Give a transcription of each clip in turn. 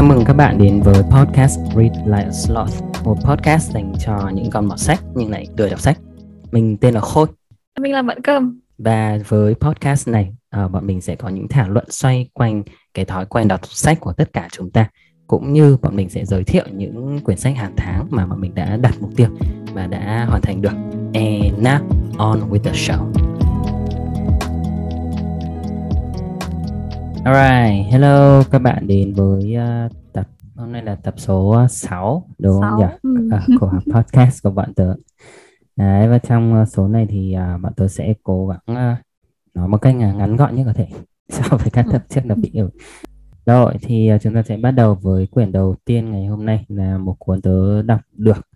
Chào mừng các bạn đến với podcast Read Like a Sloth, một podcast dành cho những con mọt sách nhưng lại lười đọc sách. Mình tên là Khôi Mình là Mận Cơm. và với podcast này uh, bọn mình sẽ có những thảo luận xoay quanh cái thói quen đọc sách của tất cả chúng ta cũng như bọn mình sẽ giới thiệu những quyển sách hàng tháng mà bọn mình đã đặt mục tiêu và đã hoàn thành được. And now on with the show. Alright, hello các bạn đến với uh, tập hôm nay là tập số 6 đúng không Sáu. nhỉ? Ừ. À, của podcast của bọn tớ. Đấy và trong uh, số này thì uh, bọn tớ sẽ cố gắng uh, nói một cách ngắn gọn nhất có thể so với các Ừ. tập trước là bị ừ. Rồi thì uh, chúng ta sẽ bắt đầu với quyển đầu tiên ngày hôm nay là một cuốn tớ đọc được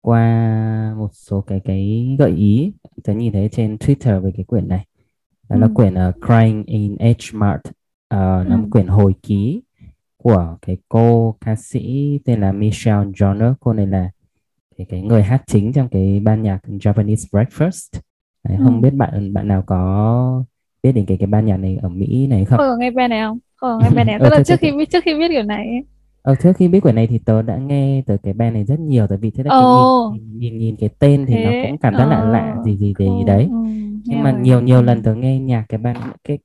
qua một số cái cái gợi ý tớ nhìn thấy trên Twitter về cái quyển này. Đó là Ừ. quyển uh, Crying in H Mart Là một Ừ. quyển hồi ký của cái cô ca sĩ tên là Michelle Joner cô này là cái, cái người hát chính trong cái ban nhạc Japanese Breakfast Đấy, Ừ. không biết bạn bạn nào có biết đến cái cái ban nhạc này ở Mỹ này không? Khôi có nghe band này không? Khôi có nghe band này không? Tức là thế- trước khi biết trước khi biết kiểu này. Ờ, trước khi biết quyển này thì tớ đã nghe tới cái band này rất nhiều tại vì thế là Ồ. nhìn, nhìn nhìn nhìn cái tên thì nó Thế, cũng cảm giác lạ lạ ờ, gì gì gì Khôi- đấy ừ, nhưng mà nhiều nhiều Ừ. lần tớ nghe nhạc cái ban cái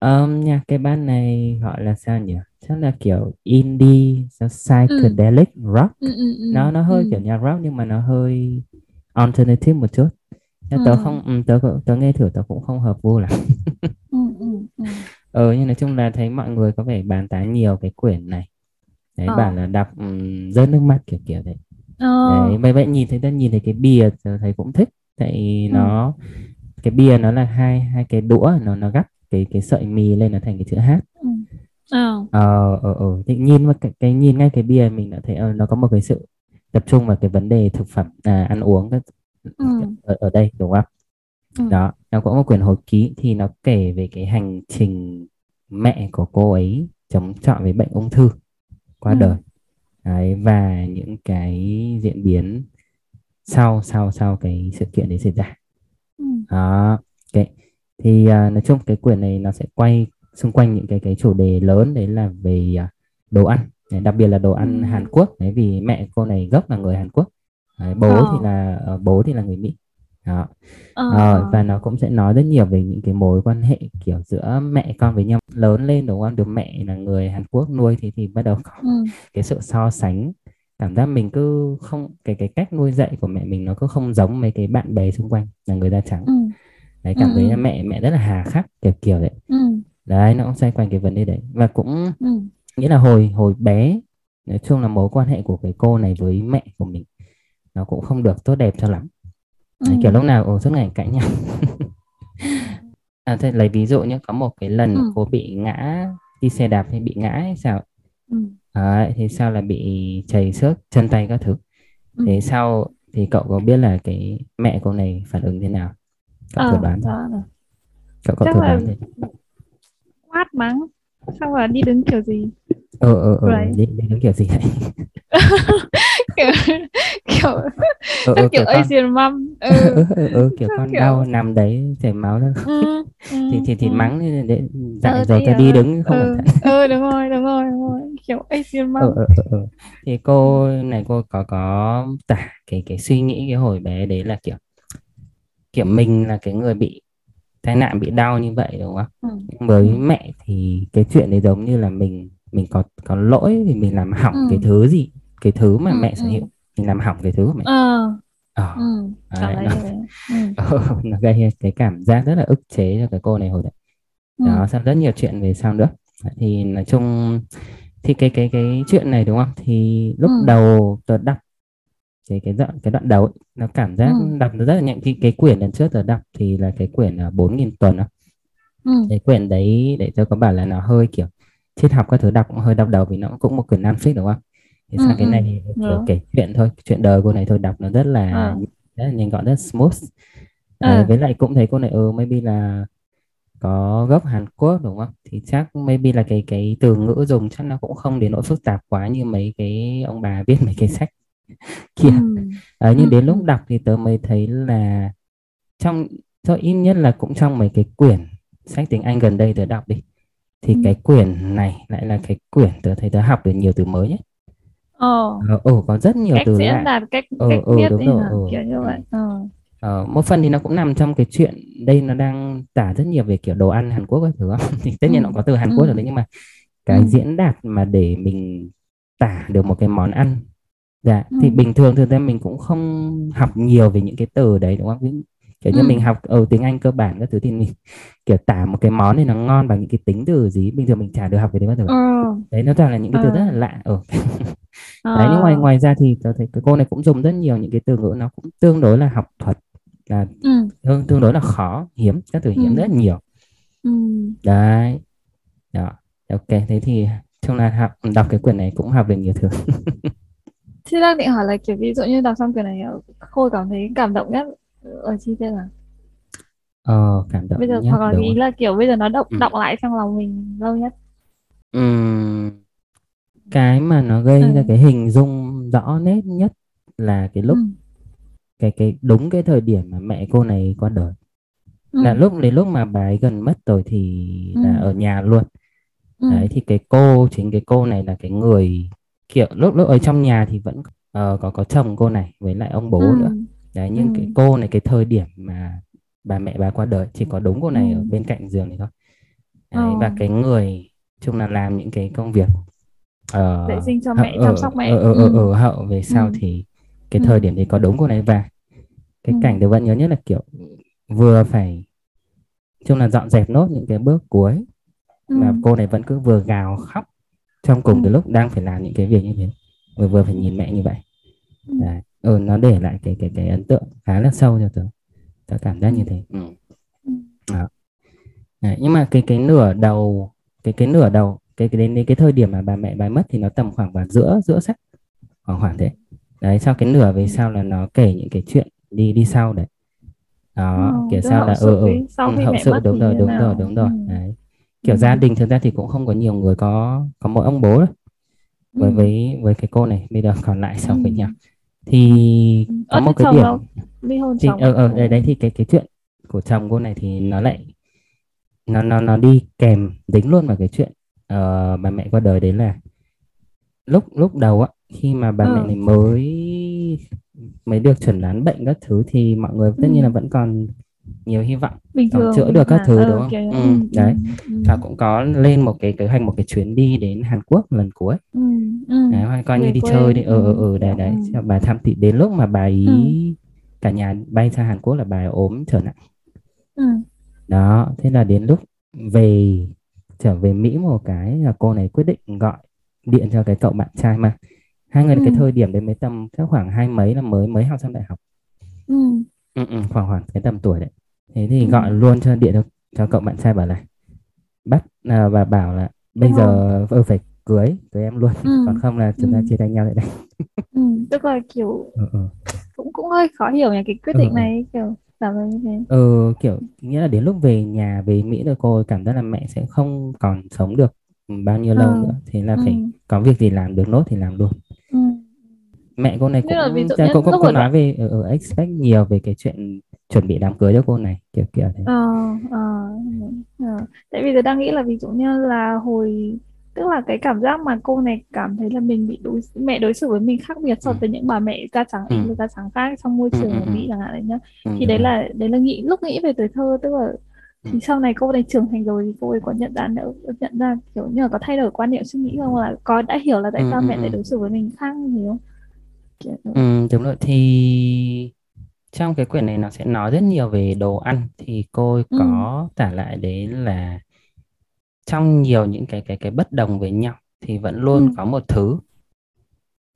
um, nhạc cái ban này gọi là sao nhỉ chắc là kiểu indie sao psychedelic rock Ừ, ừ, ừ, nó nó hơi ừ. kiểu nhạc rock nhưng mà nó hơi alternative một chút Thế tớ Ừ. không ừ, tớ tớ nghe thử tớ cũng không hợp gu lắm Ừ, ừ, ừ. ờ nhưng nói chung là thấy mọi người có vẻ bàn tán nhiều cái quyển này đấy Ờ. bảo là đọc um, rớt nước mắt kiểu kiểu đấy Ờ. đấy vậy vậy nhìn thấy ta nhìn thấy cái bìa tớ thấy cũng thích tại Ừ. nó cái bìa nó là hai hai cái đũa nó nó gắp cái cái sợi mì lên nó thành cái chữ H Ừ. Ờ. ờ ờ ờ thì nhìn vào cái, cái nhìn ngay cái bìa mình đã thấy ờ, nó có một cái sự tập trung vào cái vấn đề thực phẩm à, ăn uống các Ừ. ở, ở đây đúng không Ừ. đó nó cũng có một quyển hồi ký thì nó kể về cái hành trình mẹ của cô ấy chống chọi với bệnh ung thư qua Ừ. đời đấy, và những cái diễn biến sau sau sau cái sự kiện đấy xảy ra Ừ. đó ok thì à, nói chung cái quyển này nó sẽ quay xung quanh những cái cái chủ đề lớn đấy là về à, đồ ăn Đấy, đặc biệt là đồ ăn Ừ. Hàn Quốc đấy vì mẹ cô này gốc là người Hàn Quốc đấy, bố Ờ. thì là ờ, bố thì là người Mỹ đó Ờ. Rồi, và nó cũng sẽ nói rất nhiều về những cái mối quan hệ kiểu giữa mẹ con với nhau lớn lên đúng không được mẹ là người Hàn Quốc nuôi thì thì bắt đầu có Ừ. cái sự so sánh cảm giác mình cứ không cái cái cách nuôi dạy của mẹ mình nó cứ không giống mấy cái bạn bè xung quanh là người da trắng Ừ. đấy cảm Ừ, thấy ừ. mẹ mẹ rất là hà khắc kiểu kiểu đấy Ừ. đấy nó cũng xoay quanh cái vấn đề đấy và cũng Ừ. nghĩa là hồi hồi bé nói chung là mối quan hệ của cái cô này với mẹ của mình nó cũng không được tốt đẹp cho lắm đấy, Ừ. kiểu lúc nào ồ suốt ngày cãi nhau à, thế lấy ví dụ nhé có một cái lần Ừ. cô bị ngã đi xe đạp hay bị ngã hay sao Ừ. đấy, thì sao là bị chảy xước chân tay các thứ Ừ. thế sau thì cậu có biết là cái mẹ cô này phản ứng thế nào cậu Ờ, xem. đó rồi. cậu có Chắc là thế quát mắng xong rồi đi đứng kiểu gì ờ ờ ờ đi, đi đứng kiểu gì vậy kiểu kiểu ờ ờ kiểu kiểu Asian mom ừ. ừ, ừ, ừ, kiểu con kiểu- đau nằm đấy chảy máu ra Ừ. Ừ. thì thì thì ừ. mắng để, để dạy Ờ, rồi ta đi ờ, đứng không ừ, ừ đúng rồi đúng rồi đúng rồi kiểu Asian mom ừ, ừ, ừ, ừ. thì cô này cô có có tả cái cái suy nghĩ cái hồi bé đấy là kiểu kiểu mình là cái người bị tai nạn bị đau như vậy đúng không ừ. với Ừ. mẹ thì cái chuyện đấy giống như là mình mình có có lỗi vì mình làm hỏng Ừ. cái thứ gì cái thứ mà Ừ, mẹ sở ừ. hữu mình làm hỏng cái thứ của mẹ ờ ờ ừ đấy, nó, ừ. nó gây cái cảm giác rất là ức chế cho cái cô này hồi đấy Ừ. đó xong rất nhiều chuyện về sau nữa thì nói chung thì cái cái cái chuyện này đúng không thì lúc Ừ. đầu tớ đọc cái cái đoạn cái đoạn đầu ấy, nó cảm giác Ừ. đọc nó rất là nhẹ cái cái quyển lần trước tớ đọc thì là cái quyển à, bốn nghìn tuần đó. Ừ. cái quyển đấy để tớ có bảo là nó hơi kiểu triết học các thứ đọc cũng hơi đau đầu vì nó cũng một quyển nan fic đúng không thì Ừ, sang cái ừ. này thì kiểu Đúng. kể chuyện thôi chuyện đời cô này thôi đọc nó rất là Ờ. rất là nhanh gọn rất smooth Ờ. Đấy, với lại cũng thấy cô này ừ maybe là có gốc Hàn Quốc đúng không thì chắc maybe là cái cái từ ngữ dùng chắc nó cũng không đến nỗi phức tạp quá như mấy cái ông bà viết mấy cái sách kia Ừ. Ờ, nhưng Ừ, đến lúc ừ. đọc thì tớ mới thấy là trong cho ít nhất là cũng trong mấy cái quyển sách tiếng Anh gần đây tớ đọc đi thì Ừ. cái quyển này lại là cái quyển tớ thấy tớ học được nhiều từ mới nhất Ờ, ờ ồ có rất nhiều cách từ diễn lạ đạt, cách ờ cách ờ viết đúng ấy rồi ờ Kiểu như ừ. vậy. Ờ. Ờ, một phần thì nó cũng nằm trong cái chuyện đây nó đang tả rất nhiều về kiểu đồ ăn Hàn Quốc các thứ không? thì tất Ừ. nhiên nó có từ Hàn Ừ. Quốc rồi đấy nhưng mà Ừ. cái diễn đạt mà để mình tả được một cái món ăn dạ Ừ. thì bình thường thường ra mình cũng không học nhiều về những cái từ đấy đúng không kiểu như Ừ. mình học ở tiếng Anh cơ bản các thứ thì mình kiểu tả một cái món này nó ngon bằng những cái tính từ gì bình thường mình chả được học cái đấy bao giờ Ờ. đấy nó toàn là những cái từ rất Ờ. là lạ ở Ờ. đấy nhưng ngoài ngoài ra thì tôi thấy cái cô này cũng dùng rất nhiều những cái từ ngữ nó cũng tương đối là học thuật là Ừ. tương, tương đối là khó hiếm các từ hiếm Ừ. rất nhiều Ừ. đấy đó ok thế thì chung là học đọc cái quyển này cũng học được nhiều thứ Thế đang định hỏi là kiểu ví dụ như đọc xong quyển này Khôi cảm thấy cảm động nhất ở chi tiết là ờ cảm động bây giờ nhất hoặc là đúng ý là kiểu bây giờ nó động ừ. động lại trong lòng mình lâu nhất. Ừm, cái mà nó gây Ừ. ra cái hình dung rõ nét nhất là cái Ừ. lúc cái cái đúng cái thời điểm mà mẹ cô này qua đời Ừ. là lúc đến lúc mà bà ấy gần mất rồi thì Ừ. là ở nhà luôn Ừ. đấy thì cái cô chính cái cô này là cái người kiểu lúc lúc ở trong nhà thì vẫn ờ, có có chồng cô này với lại ông bố Ừ. nữa đấy nhưng Ừ. cái cô này cái thời điểm mà bà mẹ bà qua đời chỉ có đúng cô này ở Ừ. bên cạnh giường này thôi đấy và cái người chung là làm những cái công việc Vệ sinh cho mẹ, chăm ở sóc ở mẹ. ở ở, Ừ. ở hậu về sau Ừ. thì cái Ừ. thời điểm thì có đúng cô này và cái Ừ. cảnh tôi vẫn nhớ nhất là kiểu vừa phải chung là dọn dẹp nốt những cái bước cuối Ừ. mà cô này vẫn cứ vừa gào khóc trong Ừ. cùng cái lúc đang phải làm những cái việc như thế vừa vừa phải nhìn mẹ như vậy Ừ. đấy ừ, nó để lại cái cái cái ấn tượng khá là sâu cho tớ tớ cảm giác Ừ. như thế ừ. Ừ. Đó. Đấy, nhưng mà cái cái nửa đầu cái cái nửa đầu cái, cái đến đến cái thời điểm mà bà mẹ bà mất thì nó tầm khoảng vào giữa giữa sách khoảng khoảng thế đấy sau cái nửa về sau là nó kể những cái chuyện đi đi sau đấy đó kiểu tức sau là ừ ừ sau ừ, khi hậu mẹ sự mất đúng rồi đúng rồi đúng Ừ. rồi đấy Ừ. kiểu gia đình thực ra thì cũng không có nhiều người có có mỗi ông bố đâu với Ừ. với với cái cô này bây giờ còn lại Ừ. sống với nhau thì Ừ. có Ơ một cái điểm đâu? Ly hôn thì chồng ở ở đây đấy thì cái cái chuyện của chồng cô này thì nó lại nó nó nó đi kèm dính luôn vào cái chuyện ờ, bà mẹ qua đời đấy là lúc lúc đầu á khi mà bà mẹ Ừ. này mới mới được chẩn đoán bệnh các thứ thì mọi người tất nhiên là Ừ. vẫn còn nhiều hy vọng Bình còn thường, chữa được các thứ đúng Ờ không kiểu ừ, ừ. Ừ. đấy Ừ. và cũng có lên một cái kế hoạch một cái chuyến đi đến Hàn Quốc lần cuối Ừ. Ừ. đấy, hoặc coi như Về đi quê. chơi đi Ừ. ờ ờ ờ đấy ừ. đấy cho bà thăm thì đến lúc mà bà Ừ. ý cả nhà bay sang Hàn Quốc là bà ốm trở nặng Ừ. đó thế là đến lúc về trở về Mỹ một cái là cô này quyết định gọi điện cho cái cậu bạn trai mà hai người Ừ. cái thời điểm đấy mới tầm chắc khoảng hai mấy là mới mới học xong đại học Ừ. ừ, ừ, khoảng khoảng cái tầm tuổi đấy thế thì Ừ. gọi luôn cho điện cho, cho cậu bạn trai bảo là bắt à, và bảo là bây hôn. giờ ừ, phải cưới cưới em luôn Ừ. còn không là Ừ. chúng ta chia tay nhau tại đây Ừ. Tức là kiểu ừ, ừ. cũng cũng hơi khó hiểu nhỉ cái quyết Ừ, định ừ. này kiểu làm như thế. ừ, kiểu nghĩa là đến lúc về nhà về Mỹ rồi cô cảm giác là mẹ sẽ không còn sống được bao nhiêu lâu nữa thế là Ừ. phải có việc gì làm được nốt thì làm luôn Ừ. mẹ cô này là ví cũng dụ như cũng, lúc cũng ở nói về ở, ở expect nhiều về cái chuyện chuẩn bị đám cưới cho cô này kiểu kiểu thế ờ ờ ờ. Tại vì tôi đang nghĩ là ví dụ như là hồi tức là cái cảm giác mà cô này cảm thấy là mình bị đối mẹ đối xử với mình khác biệt ừ. so với những bà mẹ da trắng Ừ. là da trắng khác trong môi Ừ, trường ừ, ở ừ. Mỹ chẳng hạn đấy nhá Ừ, thì đấy là đấy là nghĩ lúc nghĩ về tuổi thơ tức là Ừ. thì sau này cô này trưởng thành rồi thì cô ấy có nhận ra nữa nhận ra kiểu như là có thay đổi quan niệm suy nghĩ không là có đã hiểu là tại Ừ, sao ừ, mẹ lại ừ. đối xử với mình khác như thế không kiểu. Ừ, đúng rồi. Thì trong cái quyển này nó sẽ nói rất nhiều về đồ ăn. Thì cô ừ. có tả lại đấy là trong nhiều những cái cái cái bất đồng với nhau thì vẫn ừ. luôn có một thứ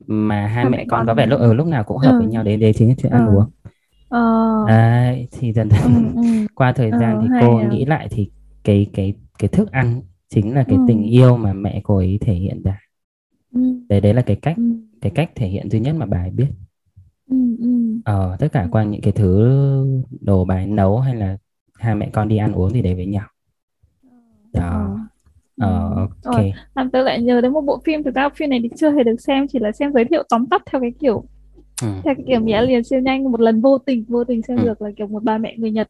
mà hai hai mẹ con có vẻ con lúc ở lúc nào cũng hợp với ừ nhau đấy đấy chính là chuyện ờ ăn uống. Ờ. Đấy thì dần dần ừ ừ. qua thời gian ờ thì hay cô à. nghĩ lại thì cái cái cái thức ăn chính là ừ. cái tình yêu mà mẹ cô ấy thể hiện ra. Ừ. Đấy đấy là cái cách. Ừ cái cách thể hiện duy nhất mà bà ấy biết ừ ừ ờ, tất cả qua những cái thứ đồ bà ấy nấu hay là hai mẹ con đi ăn uống gì đấy với nhau ờ đó ừ. ờ, ok rồi làm tớ lại nhớ đến một bộ phim thực ra phim này thì chưa hề được xem chỉ là xem giới thiệu tóm tắt theo cái kiểu ừ. theo cái kiểu nghĩa liền siêu nhanh một lần vô tình vô tình xem ừ. được là kiểu một bà mẹ người Nhật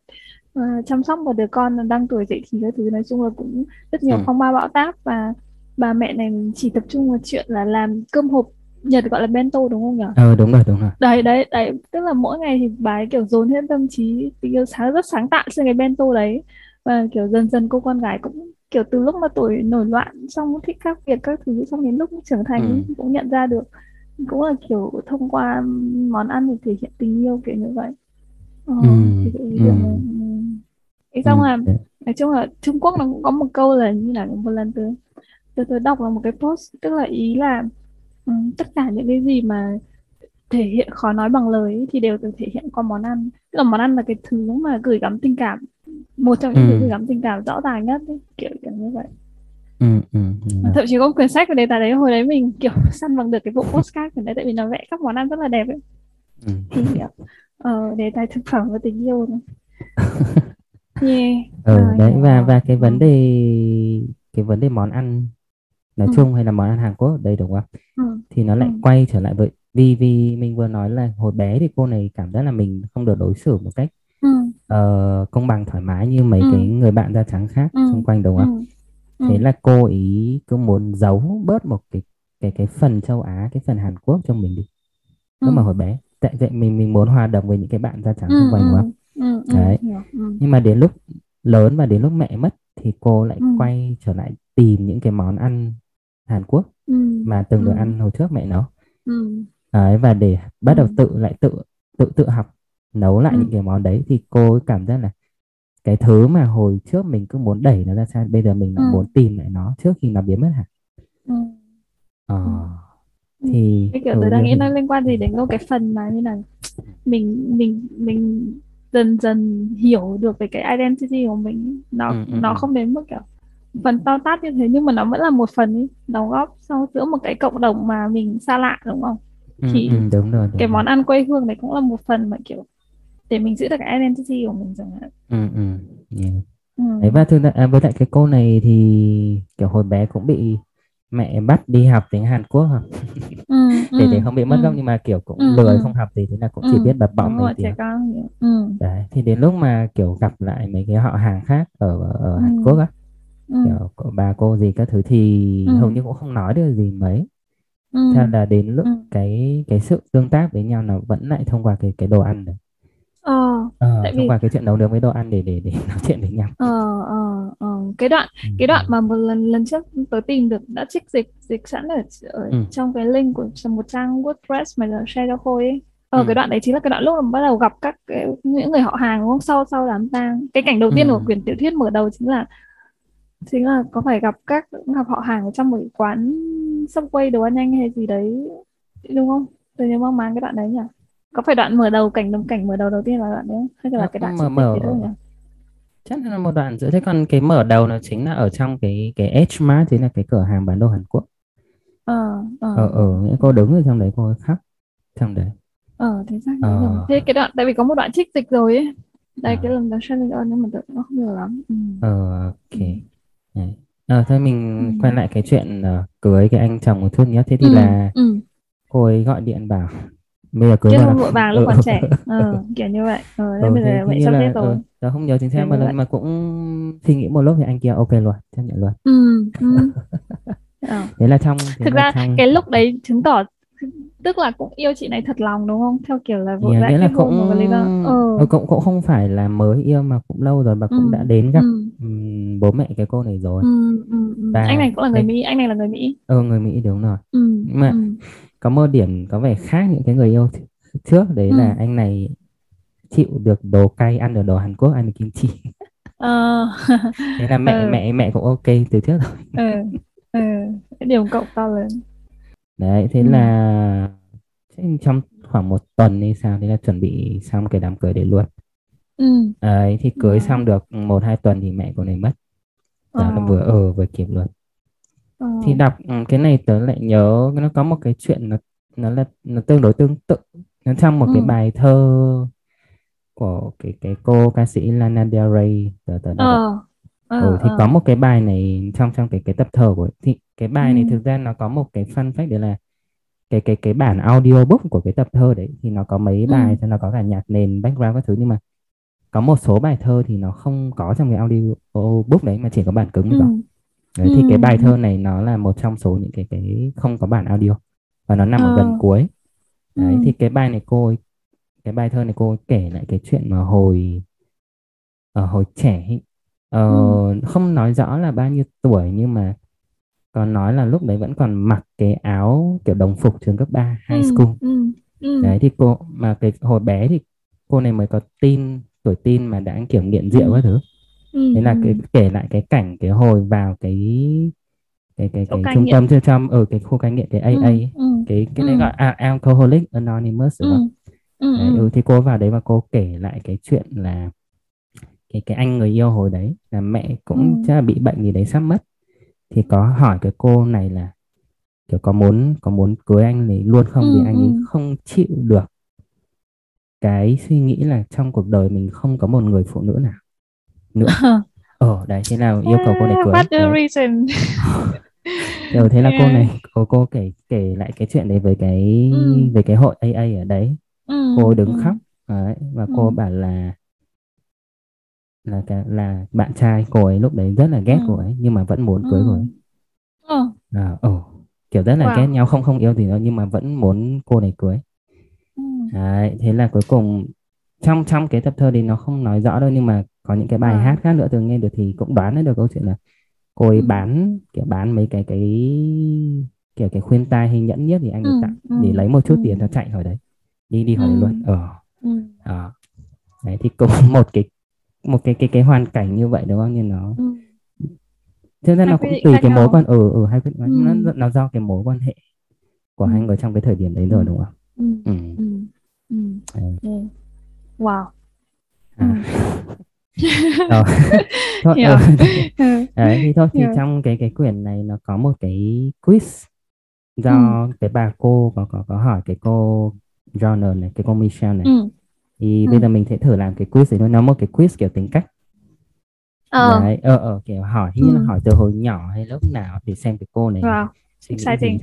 uh, chăm sóc một đứa con đang tuổi dậy thì cái thứ nói chung là cũng rất nhiều ừ. phong ba bão táp và bà mẹ này chỉ tập trung vào chuyện là làm cơm hộp Nhật gọi là bento đúng không nhỉ? Ờ đúng rồi đúng rồi. Đấy đấy đấy tức là mỗi ngày thì bà ấy kiểu dồn hết tâm trí tình yêu sáng rất sáng tạo trên cái bento đấy và kiểu dần dần cô con gái cũng kiểu từ lúc mà tuổi nổi loạn xong thích khác biệt các thứ xong đến lúc trưởng thành ừ. cũng nhận ra được cũng là kiểu thông qua món ăn để thể hiện tình yêu kiểu như vậy ờ, ừ. thì ừ. ừ. xong là nói chung là Trung Quốc nó cũng có một câu là như là một lần tôi tôi tôi đọc là một cái post tức là ý là um, tất cả những cái gì mà thể hiện khó nói bằng lời thì đều được thể hiện qua món ăn tức là món ăn là cái thứ mà gửi gắm tình cảm một trong những ừ. thứ gửi gắm tình cảm rõ ràng nhất ấy, kiểu kiểu như vậy ừ, ừ, ừ. thậm chí có một quyển sách về đề tài đấy hồi đấy mình kiểu săn bằng được cái bộ postcard của đấy tại vì nó vẽ các món ăn rất là đẹp ấy ừ. thì ờ, đề tài thực phẩm và tình yêu yeah. ừ, đấy và và cái vấn đề cái vấn đề món ăn nói ừ. chung hay là món ăn Hàn Quốc đây đúng không? Ừ. Thì nó lại ừ. quay trở lại với vì vì mình vừa nói là hồi bé thì cô này cảm giác là mình không được đối xử một cách ừ. uh, công bằng thoải mái như mấy ừ. cái người bạn da trắng khác ừ. xung quanh đúng không? Ừ. Thế là cô ý cứ muốn giấu bớt một cái cái cái phần châu Á, cái phần Hàn Quốc trong mình đi. Lúc ừ. mà hồi bé, tại vậy mình mình muốn hòa đồng với những cái bạn da trắng xung quanh đúng không? Ừ. Đấy. Ừ. Nhưng mà đến lúc lớn và đến lúc mẹ mất thì cô lại ừ. quay trở lại tìm những cái món ăn Hàn Quốc ừ. mà từng được ừ. ăn hồi trước mẹ nấu ừ. đấy, và để bắt đầu ừ. tự lại tự tự tự học nấu lại ừ. những cái món đấy thì cô cảm giác là cái thứ mà hồi trước mình cứ muốn đẩy nó ra xa bây giờ mình lại ừ. muốn tìm lại nó trước khi nó biến mất hẳn ừ. ờ, ừ. thì cái kiểu tôi đang nghĩ nó liên quan gì đến cái phần mà như là mình mình mình dần dần hiểu được về cái identity của mình nó ừ, ừ, nó ừ. không đến mức kiểu phần to tát như thế nhưng mà nó vẫn là một phần ý, đóng góp sau giữa một cái cộng đồng mà mình xa lạ đúng không ừ, thì ừ, đúng rồi, đúng cái món ăn quê hương này cũng là một phần mà kiểu để mình giữ được cái identity của mình chẳng hạn ừ, ừ, yeah. ừ. đấy và ra à, với lại cái cô này thì kiểu hồi bé cũng bị mẹ bắt đi học tiếng Hàn Quốc hả? Ừ, để ừ, để không bị mất ừ, gốc nhưng mà kiểu cũng ừ, lười ừ. không học gì thế là cũng ừ, chỉ biết bập bọng mấy tiếng. Ừ. Đấy thì đến lúc mà kiểu gặp lại mấy cái họ hàng khác ở ở. Hàn Quốc á ừ. kiểu cô, bà cô gì các thứ thì ừ. hầu như cũng không nói được gì mấy ừ. theo là đến lúc ừ. cái cái sự tương tác với nhau nó vẫn lại thông qua cái cái đồ ăn được ờ, ờ tại thông vì... qua cái chuyện nấu nướng với đồ ăn để để để nói chuyện với nhau ờ ờ ờ cái đoạn ừ. cái đoạn mà một lần lần trước tôi tìm được đã trích dịch dịch sẵn ở, ở ừ. trong cái link của một trang WordPress mà giờ share cho khôi ấy ờ ừ. cái đoạn đấy chính là cái đoạn lúc mà bắt đầu gặp các cái, những người họ hàng đúng không sau sau đám tang cái cảnh đầu tiên ừ. của quyển tiểu thuyết mở đầu chính là chính là có phải gặp các gặp họ hàng ở trong một quán quay đồ ăn nhanh hay gì đấy đúng không? Tôi nhớ mang máng cái đoạn đấy nhỉ? Có phải đoạn mở đầu cảnh đồng cảnh mở đầu đầu tiên là đoạn đấy không? Hay là cái đoạn mở mở nhỉ? Chắc là một đoạn giữa thế còn cái mở đầu nó chính là ở trong cái cái H Mart chính là cái cửa hàng bán đồ Hàn Quốc. Ờ ờ. Ờ, ờ cô đứng ở trong đấy cô khóc trong đấy. Ờ thế xác ờ. thế cái đoạn tại vì có một đoạn trích dịch rồi ấy. Đây à. cái lần đầu Shelly ơn nhưng mà tôi nó không nhiều lắm. Ừ. ờ ok. Ừ. À, thôi mình ừ. quay lại cái chuyện uh, cưới cái anh chồng một chút nhé. Thế thì ừ. là ừ. cô ấy gọi điện bảo bây giờ cưới chứ không vội vàng lúc còn trẻ ờ, kiểu như vậy ờ, ừ, bây giờ vậy sắp hết rồi ừ, không nhớ chính xác mà lần mà cũng suy nghĩ một lúc thì anh kia ok luôn chấp nhận luôn ừ, ừ. ờ. thế là trong thế thực là ra trong... cái lúc đấy chứng tỏ tức là cũng yêu chị này thật lòng đúng không theo kiểu là vội vã kết hôn mà lý do ừ. cũng cũng không phải là mới yêu mà cũng lâu rồi và cũng ừ. đã đến gặp ừ. um, bố mẹ cái cô này rồi ừ. Ừ. Ừ. Và anh này cũng là người Mỹ anh này là người Mỹ ừ người Mỹ đúng rồi ừ. nhưng mà ừ. có một điểm có vẻ khác những cái người yêu trước đấy ừ. là anh này chịu được đồ cay ăn được đồ Hàn Quốc ăn được kim chi ờ. thế là mẹ ừ. mẹ mẹ cũng ok từ trước rồi ừ. Ừ. điểm cộng to lớn đấy thế ừ. là trong khoảng một tuần hay sao thế là chuẩn bị xong cái đám cưới đấy luôn ừ. đấy thì cưới ừ. xong được một hai tuần thì mẹ cô này mất là vừa ở vừa kịp luôn ờ. thì đọc ừ, cái này tớ lại nhớ nó có một cái chuyện nó nó là nó tương đối tương tự nó trong một ừ. cái bài thơ của cái cái cô ca sĩ Lana Del Rey tớ tớ ờ. Ờ, ừ, thì ờ. có một cái bài này trong trong cái cái tập thơ của thì cái bài ừ. này thực ra nó có một cái fun fact đấy là cái cái cái bản audiobook của cái tập thơ đấy thì nó có mấy Ừ. bài cho nó có cả nhạc nền background các thứ nhưng mà có một số bài thơ thì nó không có trong cái audiobook đấy mà chỉ có bản cứng ừ. thôi đấy thì cái bài Ừ. thơ này nó là một trong số những cái cái không có bản audio và nó nằm ở gần Ờ. cuối đấy Ừ. thì cái bài này cô ấy, cái bài thơ này cô ấy kể lại cái chuyện mà hồi ở hồi trẻ ấy, ờ, Ừ. không nói rõ là bao nhiêu tuổi nhưng mà còn nói là lúc đấy vẫn còn mặc cái áo kiểu đồng phục trường cấp 3 high Ừ. school Ừ. Ừ. đấy thì cô mà cái hồi bé thì cô này mới có tin tuổi tin mà đã kiểu nghiện rượu Ừ. các thứ Ừ. thế là Ừ. cái kể lại cái cảnh cái hồi vào cái cái cái cái cai trung tâm cho trong ở cái khu cai nghiện cái AA ấy. Cái cái Ừ. gọi à, Alcoholic Anonymous đúng không đấy, Ừ. thì cô vào đấy và cô kể lại cái chuyện là cái cái anh người yêu hồi đấy là mẹ cũng chắc là bị bệnh gì đấy sắp mất thì có hỏi cái cô này là kiểu có muốn có muốn cưới anh ấy luôn không vì Ừ. anh ấy Ừ. không chịu được cái suy nghĩ là trong cuộc đời mình không có một người phụ nữ nào nữa ờ đấy thế là yêu cầu cô này cưới What the reason? ừ, thế là cô Yeah. này cô cô kể kể lại cái chuyện đấy với cái Ừ. về cái hội AA ở đấy Ừ. cô đứng Ừ. khóc đấy và Ừ. cô bảo là là cái là bạn trai cô ấy lúc đấy rất là ghét Ừ. cô ấy nhưng mà vẫn muốn Ừ. cưới cô ấy Ờ. à, ồ kiểu rất là Wow. ghét nhau không không yêu gì nữa nhưng mà vẫn muốn cô này cưới Ừ. đấy thế là cuối cùng trong trong cái tập thơ thì nó không nói rõ đâu nhưng mà có những cái bài Wow. hát khác nữa tôi nghe được thì cũng đoán được câu chuyện là cô ấy Ừ. bán kiểu bán mấy cái cái kiểu cái khuyên tai hay nhẫn nhiếc thì anh ấy Ừ. tặng Ừ. để lấy một chút Ừ. tiền cho chạy khỏi đấy đi đi khỏi đấy Ừ. luôn ờ Ừ. đó. đấy thì cũng một cái một cái cái cái hoàn cảnh như vậy đúng không nhưng nó Ừ. ra Hai nó cũng tùy cái mối quan ở ở hai quyết Ừ. nó nó do cái mối quan hệ của Ừ. hai người trong cái thời điểm đấy Ừ. rồi đúng không Ừ. ừ. Ừ. Ừ. Yeah. Wow. Ừ. à thôi ừ. Ừ. đấy thì thôi thì Hiểu. trong cái cái quyển này nó có một cái quiz Ừ. do cái bà cô có có có hỏi cái cô Journal này cái cô Michelle này Ừ. thì Ừ. bây giờ mình sẽ thử làm cái quiz đấy thôi nó một cái quiz kiểu tính cách Ờ. đấy ờ ờ kiểu hỏi như là Ừ. hỏi từ hồi nhỏ hay lúc nào thì xem cái cô này Wow. Exciting.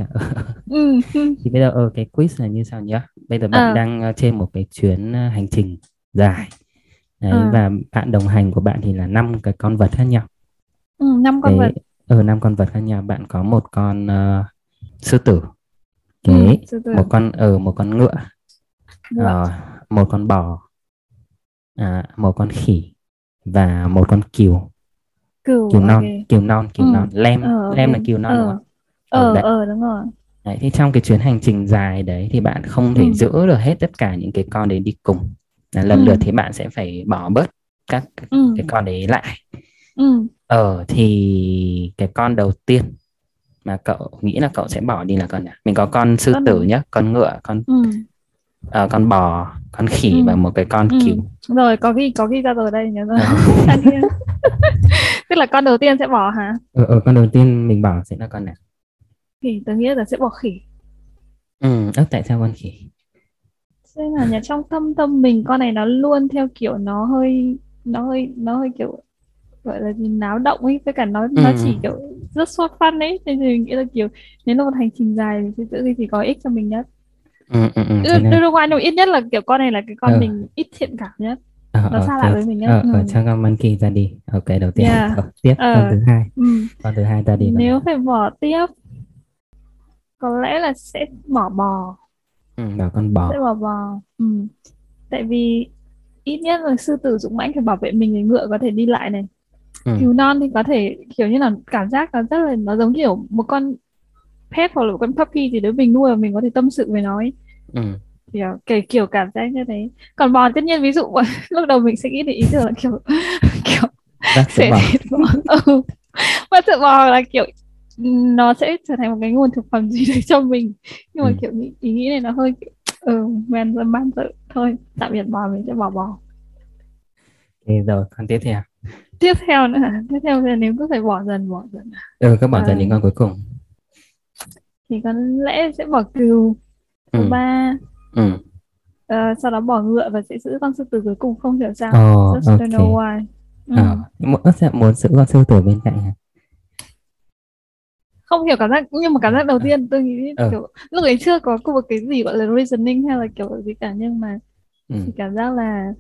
Ừ. Ừ. thì bây giờ ở cái quiz là như sau nhá bây giờ bạn Ờ. đang ờ, trên một cái chuyến ờ, hành trình dài đấy Ờ. và bạn đồng hành của bạn thì là năm cái con vật khác nhau Ừ. Năm con vật. cái ở năm con vật khác nhau bạn có một con ờ, sư tử Ừ. kế Sư tử. một con ở một con ngựa Ngựa. ờ, một con bò à, một con khỉ và một con cừu Cừu. cừu non cừu non cừu Ừ. non lem Ờ. Lem là cừu non đúng Ờ. không ờ Ờ. đấy Ờ. Đúng rồi. Đấy, thì trong cái chuyến hành trình dài đấy thì bạn không thể Ừ. giữ được hết tất cả những cái con đấy đi cùng. Là lần Ừ. lượt thì bạn sẽ phải bỏ bớt các Ừ. cái con đấy lại. Ừ. Ờ thì cái con đầu tiên mà cậu nghĩ là cậu sẽ bỏ đi là con nào? Mình có con sư Con tử nhá, con ngựa, con Ừ. ờ, con bò, con khỉ Ừ. và một cái con Ừ. cừu. Rồi có ghi có ghi ra rồi đây nhớ rồi. Ờ. Tức là con đầu tiên sẽ bỏ hả? ờ, ờ, con đầu tiên mình bỏ sẽ là con nào? Khỉ tớ nghĩ là sẽ bỏ khỉ. Ừ, tại sao con khỉ? Xem là nhà trong tâm tâm mình con này nó luôn theo kiểu nó hơi nó hơi nó hơi kiểu gọi là gì náo động ấy với cả nó nó Ừ, chỉ kiểu rất sốt fun ấy nên thì mình nghĩ là kiểu nếu là một hành trình dài thì tự thì có ích cho mình nhất ừ, ừ, ừ, đưa đưa qua nhưng ít nhất là kiểu con này là cái con Ờ, mình ít thiện cảm nhất ờ, nó xa ok. lạ với mình nhất Ờ, ừ. ờ, cho con monkey ra đi. Ok, đầu tiên. yeah Ờ, tiếp con ờ thứ hai. ừ. Con thứ hai ta đi con nếu nào? phải bỏ tiếp có lẽ là sẽ bỏ bò Ừ, bảo con sẽ bò. bỏ bò ừ. tại vì ít nhất là sư tử dũng mãnh phải bảo vệ mình thì ngựa có thể đi lại này Ừ, cừu non thì có thể kiểu như là cảm giác nó rất là nó giống kiểu một con pet hoặc là một con puppy gì đấy mình nuôi và mình có thể tâm sự với nó ấy. ừ. kiểu kiểu kiểu cảm giác như thế còn bò tất nhiên ví dụ lúc đầu mình sẽ nghĩ đến ý tưởng là kiểu kiểu sể bò. thịt bò ừ. bò là kiểu nó sẽ trở thành một cái nguồn thực phẩm gì đấy cho mình nhưng mà Ừ. kiểu ý, nghĩ này nó hơi ừ man dâm man dợ thôi tạm biệt bò mình sẽ bỏ bò Ok, rồi con tiếp theo. tiếp theo nữa tiếp theo là nếu cứ phải bỏ dần bỏ dần Ừ, các bỏ à, dần đến con cuối cùng. Thì có lẽ sẽ bỏ cừu thứ Ừ, ba ừ. ờ, sau đó bỏ ngựa và sẽ giữ con sư tử cuối cùng không hiểu sao Ồ, just don't know why ừ. Ờ, muốn, sẽ muốn giữ con sư tử bên cạnh hả? không hiểu cảm giác nhưng mà cảm giác đầu Ờ. tiên tôi nghĩ Ờ. kiểu lúc ấy chưa có một cái gì gọi là reasoning hay là kiểu gì cả nhưng mà ừ. chỉ cảm giác là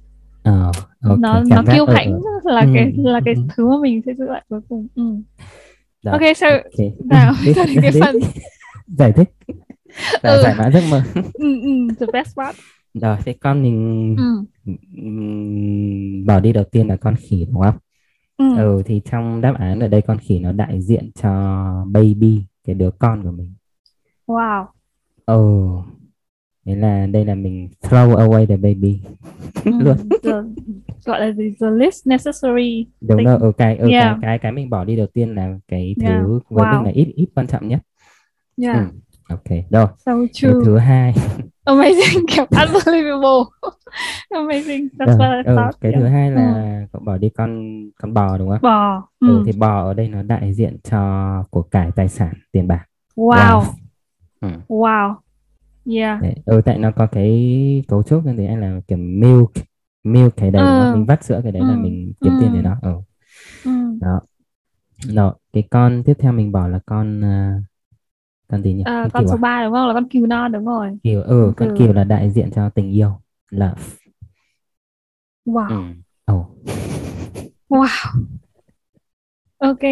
Ờ, ok, nó nó cảm giác kiêu hãnh ờ. là Ừ, cái là cái ừ. thứ mà mình sẽ giữ lại cuối cùng ừ. Rồi, ok so ok. nào cho đến cái phần giải thích và Ừ. giải mã giấc mơ ừ, ừ, the best part rồi thế con mình ừ. bỏ đi đầu tiên là con khỉ đúng không Ừ. ừ thì trong đáp án ở đây con khỉ nó đại diện cho baby cái đứa con của mình wow ừ thế là đây là mình throw away the baby ừ. luôn the, gọi là gì the least necessary đúng thing. rồi ừ, cái ừ, Yeah. cái cái cái mình bỏ đi đầu tiên là cái thứ Yeah. với Wow. mình là ít ít quan trọng nhất yeah ừ. ok rồi so true thứ hai amazing kiểu unbelievable amazing that's Rồi, what I ừ, thought cái yeah. thứ hai Ừ. là cậu bỏ đi con con bò đúng không bò ừ. ừ. thì bò ở đây nó đại diện cho của cải tài sản tiền bạc wow ừ. wow yeah Đấy, ừ, tại nó có cái cấu trúc như thế là kiểu milk milk cái đấy Ừ. mình vắt sữa cái đấy là Ừ. mình kiếm tiền để Ừ. nó ừ. ừ. đó rồi cái con tiếp theo mình bỏ là con à, con gì nhỉ Ờ, con con kiều số à? 3 đúng không là con cừu non đúng rồi kiều ừ con con cừu. kiều là đại diện cho tình yêu love wow ừ. oh. wow ok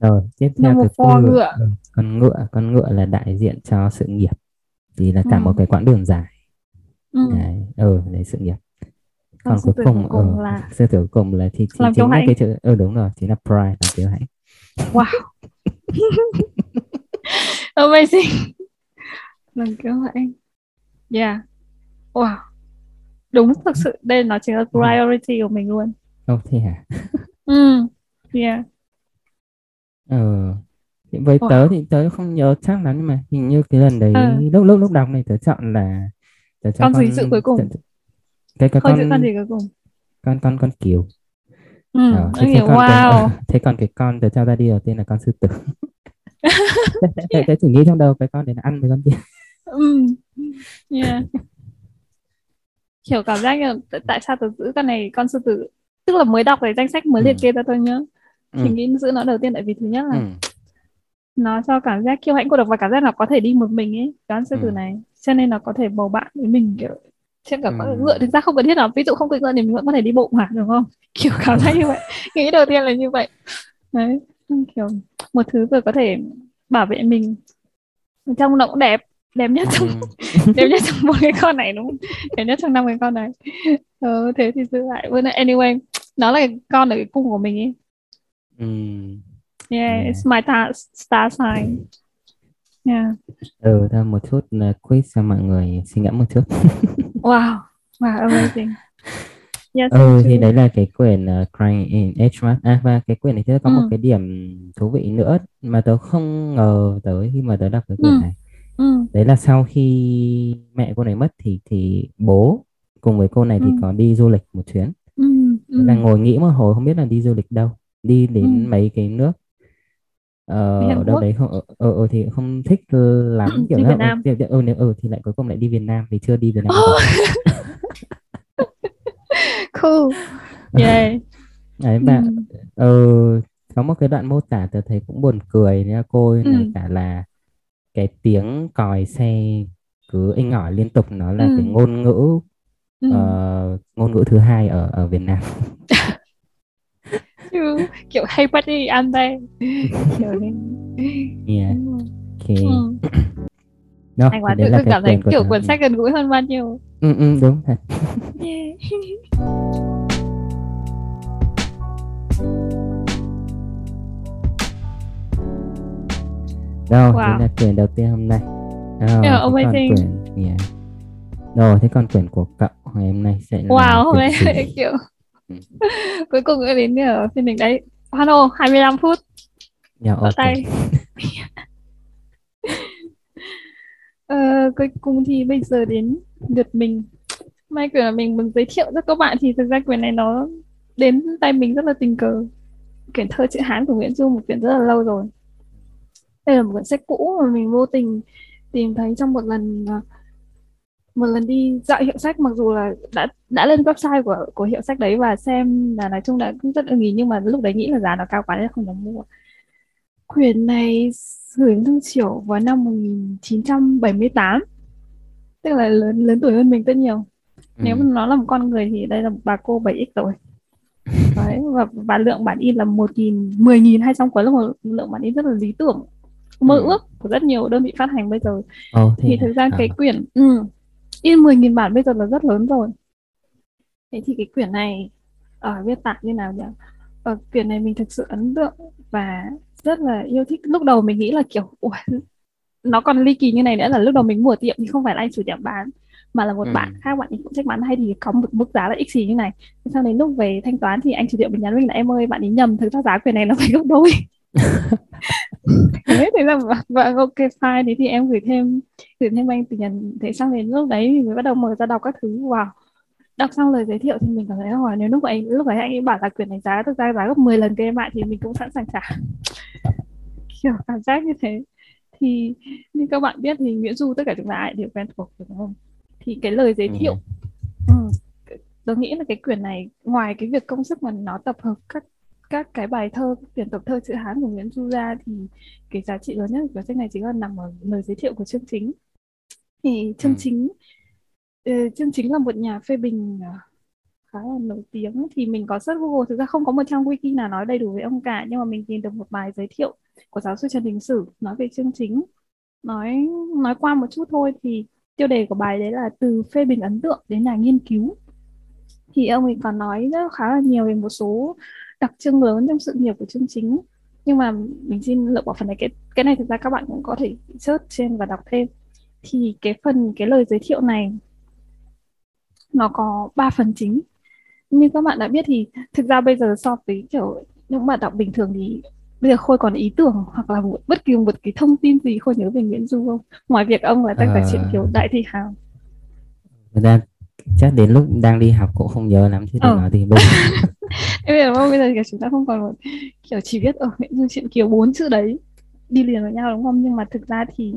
rồi tiếp theo Number thứ four, tư ngựa. ừ, con ngựa con ngựa là đại diện cho sự nghiệp thì là cả Ừ. một cái quãng đường dài ừ. đấy ừ đấy sự nghiệp Con còn cuối cùng cuối cùng ừ, là sư tử cuối cùng là thì, thì chính là cái chữ ừ đúng rồi chính là pride làm kiêu hãnh wow amazing lần kiểu vậy yeah wow đúng thực sự đây nó chính là priority của mình luôn Ô thế hả? ừ yeah Ờ. Với Wow. tớ thì tớ không nhớ chắc lắm nhưng mà hình như cái lần đấy Ờ. lúc lúc lúc đọc này tớ chọn là tớ cho Con gì sự cuối cùng? cái cái con giữ con gì cuối cùng con con con kiều. ừ Ờ, thế, thế hiểu còn wow thế còn cái con tớ cho ra đi đầu tiên là con sư tử. Tớ, tớ chỉ nghĩ trong đầu cái con đấy là ăn với con kia. ừ yeah hiểu cảm giác như là tại- sao tớ giữ con này con sư tử tức là mới đọc cái danh sách mới Ừ. liệt kê ra thôi nhá Ừ. thì nghĩ giữ nó đầu tiên tại vì thứ nhất là Ừ. nó cho cảm giác kiêu hãnh của độc và cảm giác nó có thể đi một mình ấy con sư tử Ừ. này cho nên nó có thể bầu bạn với mình kiểu trên cả con Ừ. ngựa thực ra không cần thiết nào ví dụ không cưỡi ngựa thì mình vẫn có thể đi bộ mà đúng không kiểu cảm giác như vậy nghĩ đầu tiên là như vậy đấy kiểu một thứ vừa có thể bảo vệ mình trong nó cũng đẹp đẹp nhất trong Ừ. đẹp nhất trong bốn cái con này đúng không đẹp nhất trong năm cái con này ờ, thế thì giữ lại với lại anyway nó là con ở cái cung của mình ấy Ừ. yeah, Yeah. it's my ta- star sign yeah Ừ, một chút là quiz cho mọi người suy ngẫm một chút. wow wow amazing yes ừ thank thì đấy là cái quyển uh, Crying in H1 à, và cái quyển này thì có một Ừ. cái điểm thú vị nữa mà tớ không ngờ tới khi mà tớ đọc cái quyển Ừ. này ừ đấy là sau khi mẹ cô này mất thì thì bố cùng với cô này thì Ừ. có đi du lịch một chuyến ừ Thế là ừ ngồi nghĩ một hồi không biết là đi du lịch đâu đi đến Ừ. mấy cái nước ờ, ở đâu đấy không ở, ở, ở thì không thích lắm kiểu Đi là, Việt Nam. ừ, ừ, nếu ừ thì lại cuối cùng lại đi Việt Nam vì chưa đi Việt Nam giờ. cool yeah đấy và ừ. ừ, có một cái đoạn mô tả tớ thấy cũng buồn cười nha cô ấy Ừ. cả là cái tiếng còi xe cứ inh ỏi liên tục nó là Ừ. cái ngôn ngữ ừ. ờ, ngôn ngữ thứ hai ở ở Việt Nam kiểu hay party ăn đây kiểu yeah. Đúng rồi. ok ừ. thì quá cái cảm thấy kiểu cuốn sách gần gũi hơn bao nhiêu ừ, ừ, đúng thật yeah. Đâu, Wow. đây là quyển đầu tiên hôm nay. Rồi, Yeah, thế còn amazing. quyển yeah. Rồi, thế còn quyển của cậu ngày hôm nay sẽ là wow hôm nay kiểu cuối cùng đã đến ở phiên mình đấy Hano 25 phút Yeah, vỗ ok. tay Ờ, cuối cùng thì bây giờ đến lượt mình may quyển là mình muốn giới thiệu cho các bạn thì thực ra quyển này nó đến tay mình rất là tình cờ quyển thơ chữ Hán của Nguyễn Du một quyển rất là lâu rồi đây là một quyển sách cũ mà mình vô tình tìm thấy trong một lần à, một lần đi dạo hiệu sách mặc dù là đã đã lên website của của hiệu sách đấy và xem là nói chung là cũng rất ưng ý nhưng mà lúc đấy nghĩ là giá nó cao quá nên không dám mua. Quyển này gửi Lưu Chiểu vào năm 1978 tức là lớn lớn tuổi hơn mình rất nhiều. Ừ. nếu mà nó là một con người thì đây là bà cô 7x rồi. Đấy và, và lượng bản in là một nghìn mười nghìn hai trăm cuốn là một lượng bản in rất là lý tưởng mơ ừ. ước của rất nhiều đơn vị phát hành bây giờ. Ồ, thì thực ra à. cái quyển ừ, in mười nghìn bản bây giờ là rất lớn rồi. Thế thì cái quyển này ở ờ, viết tả như nào nhỉ? Ở ờ, quyển này mình thực sự ấn tượng và rất là yêu thích. Lúc đầu mình nghĩ là kiểu Ủa, nó còn ly kỳ như này nữa là lúc đầu mình mua tiệm thì không phải là anh chủ tiệm bán mà là một ừ. bạn khác bạn ấy cũng trách bán. Hay thì có một mức giá là x gì như này. Sau đến lúc về thanh toán thì anh chủ tiệm mình nhắn mình là em ơi bạn ấy nhầm thực ra giá quyền này nó phải gấp đôi thế thì là và ok fine. Thế thì em gửi thêm gửi thêm anh tiền thế xong đến lúc đấy thì mới bắt đầu mở ra đọc các thứ. Wow. Đọc xong lời giới thiệu thì mình cảm thấy hỏi nếu lúc ấy lúc ấy anh ấy bảo là quyền này giá thực ra giá gấp 10 lần cái em bạn thì mình cũng sẵn sàng trả. Kiểu cảm giác như thế. Thì như các bạn biết thì Nguyễn Du tất cả chúng ta ai đều quen thuộc đúng không? Thì cái lời giới thiệu ừ. Ừ, tôi nghĩ là cái quyển này ngoài cái việc công sức mà nó tập hợp các các cái bài thơ tuyển tập thơ chữ Hán của Nguyễn Du ra thì cái giá trị lớn nhất của sách này chính là nằm ở lời giới thiệu của chương chính. Thì chương ừ. chính uh, chương chính là một nhà phê bình uh, khá là nổi tiếng. Thì mình có search Google thực ra không có một trang wiki nào nói đầy đủ về ông cả nhưng mà mình tìm được một bài giới thiệu của giáo sư Trần Đình Sử nói về chương chính. Nói nói qua một chút thôi thì tiêu đề của bài đấy là từ phê bình ấn tượng đến nhà nghiên cứu. Thì ông ấy còn nói rất khá là nhiều về một số đặc trưng lớn trong sự nghiệp của chương chính nhưng mà mình xin lựa bỏ phần này. Cái cái này thực ra các bạn cũng có thể search trên và đọc thêm. Thì cái phần cái lời giới thiệu này nó có ba phần chính. Như các bạn đã biết thì thực ra bây giờ so với kiểu những bạn đọc bình thường thì bây giờ khôi còn ý tưởng hoặc là một, bất kỳ một cái thông tin gì khôi nhớ về nguyễn du không? Ngoài việc ông là tác giả à... truyện kiểu đại thi hào. Người ta chắc đến lúc đang đi học cũng không nhớ lắm chứ đừng ừ. nói thì bây giờ. Bây giờ bây giờ chúng ta không còn một kiểu chỉ biết ở nguyễn du chuyện kiều bốn chữ đấy đi liền với nhau đúng không? Nhưng mà thực ra thì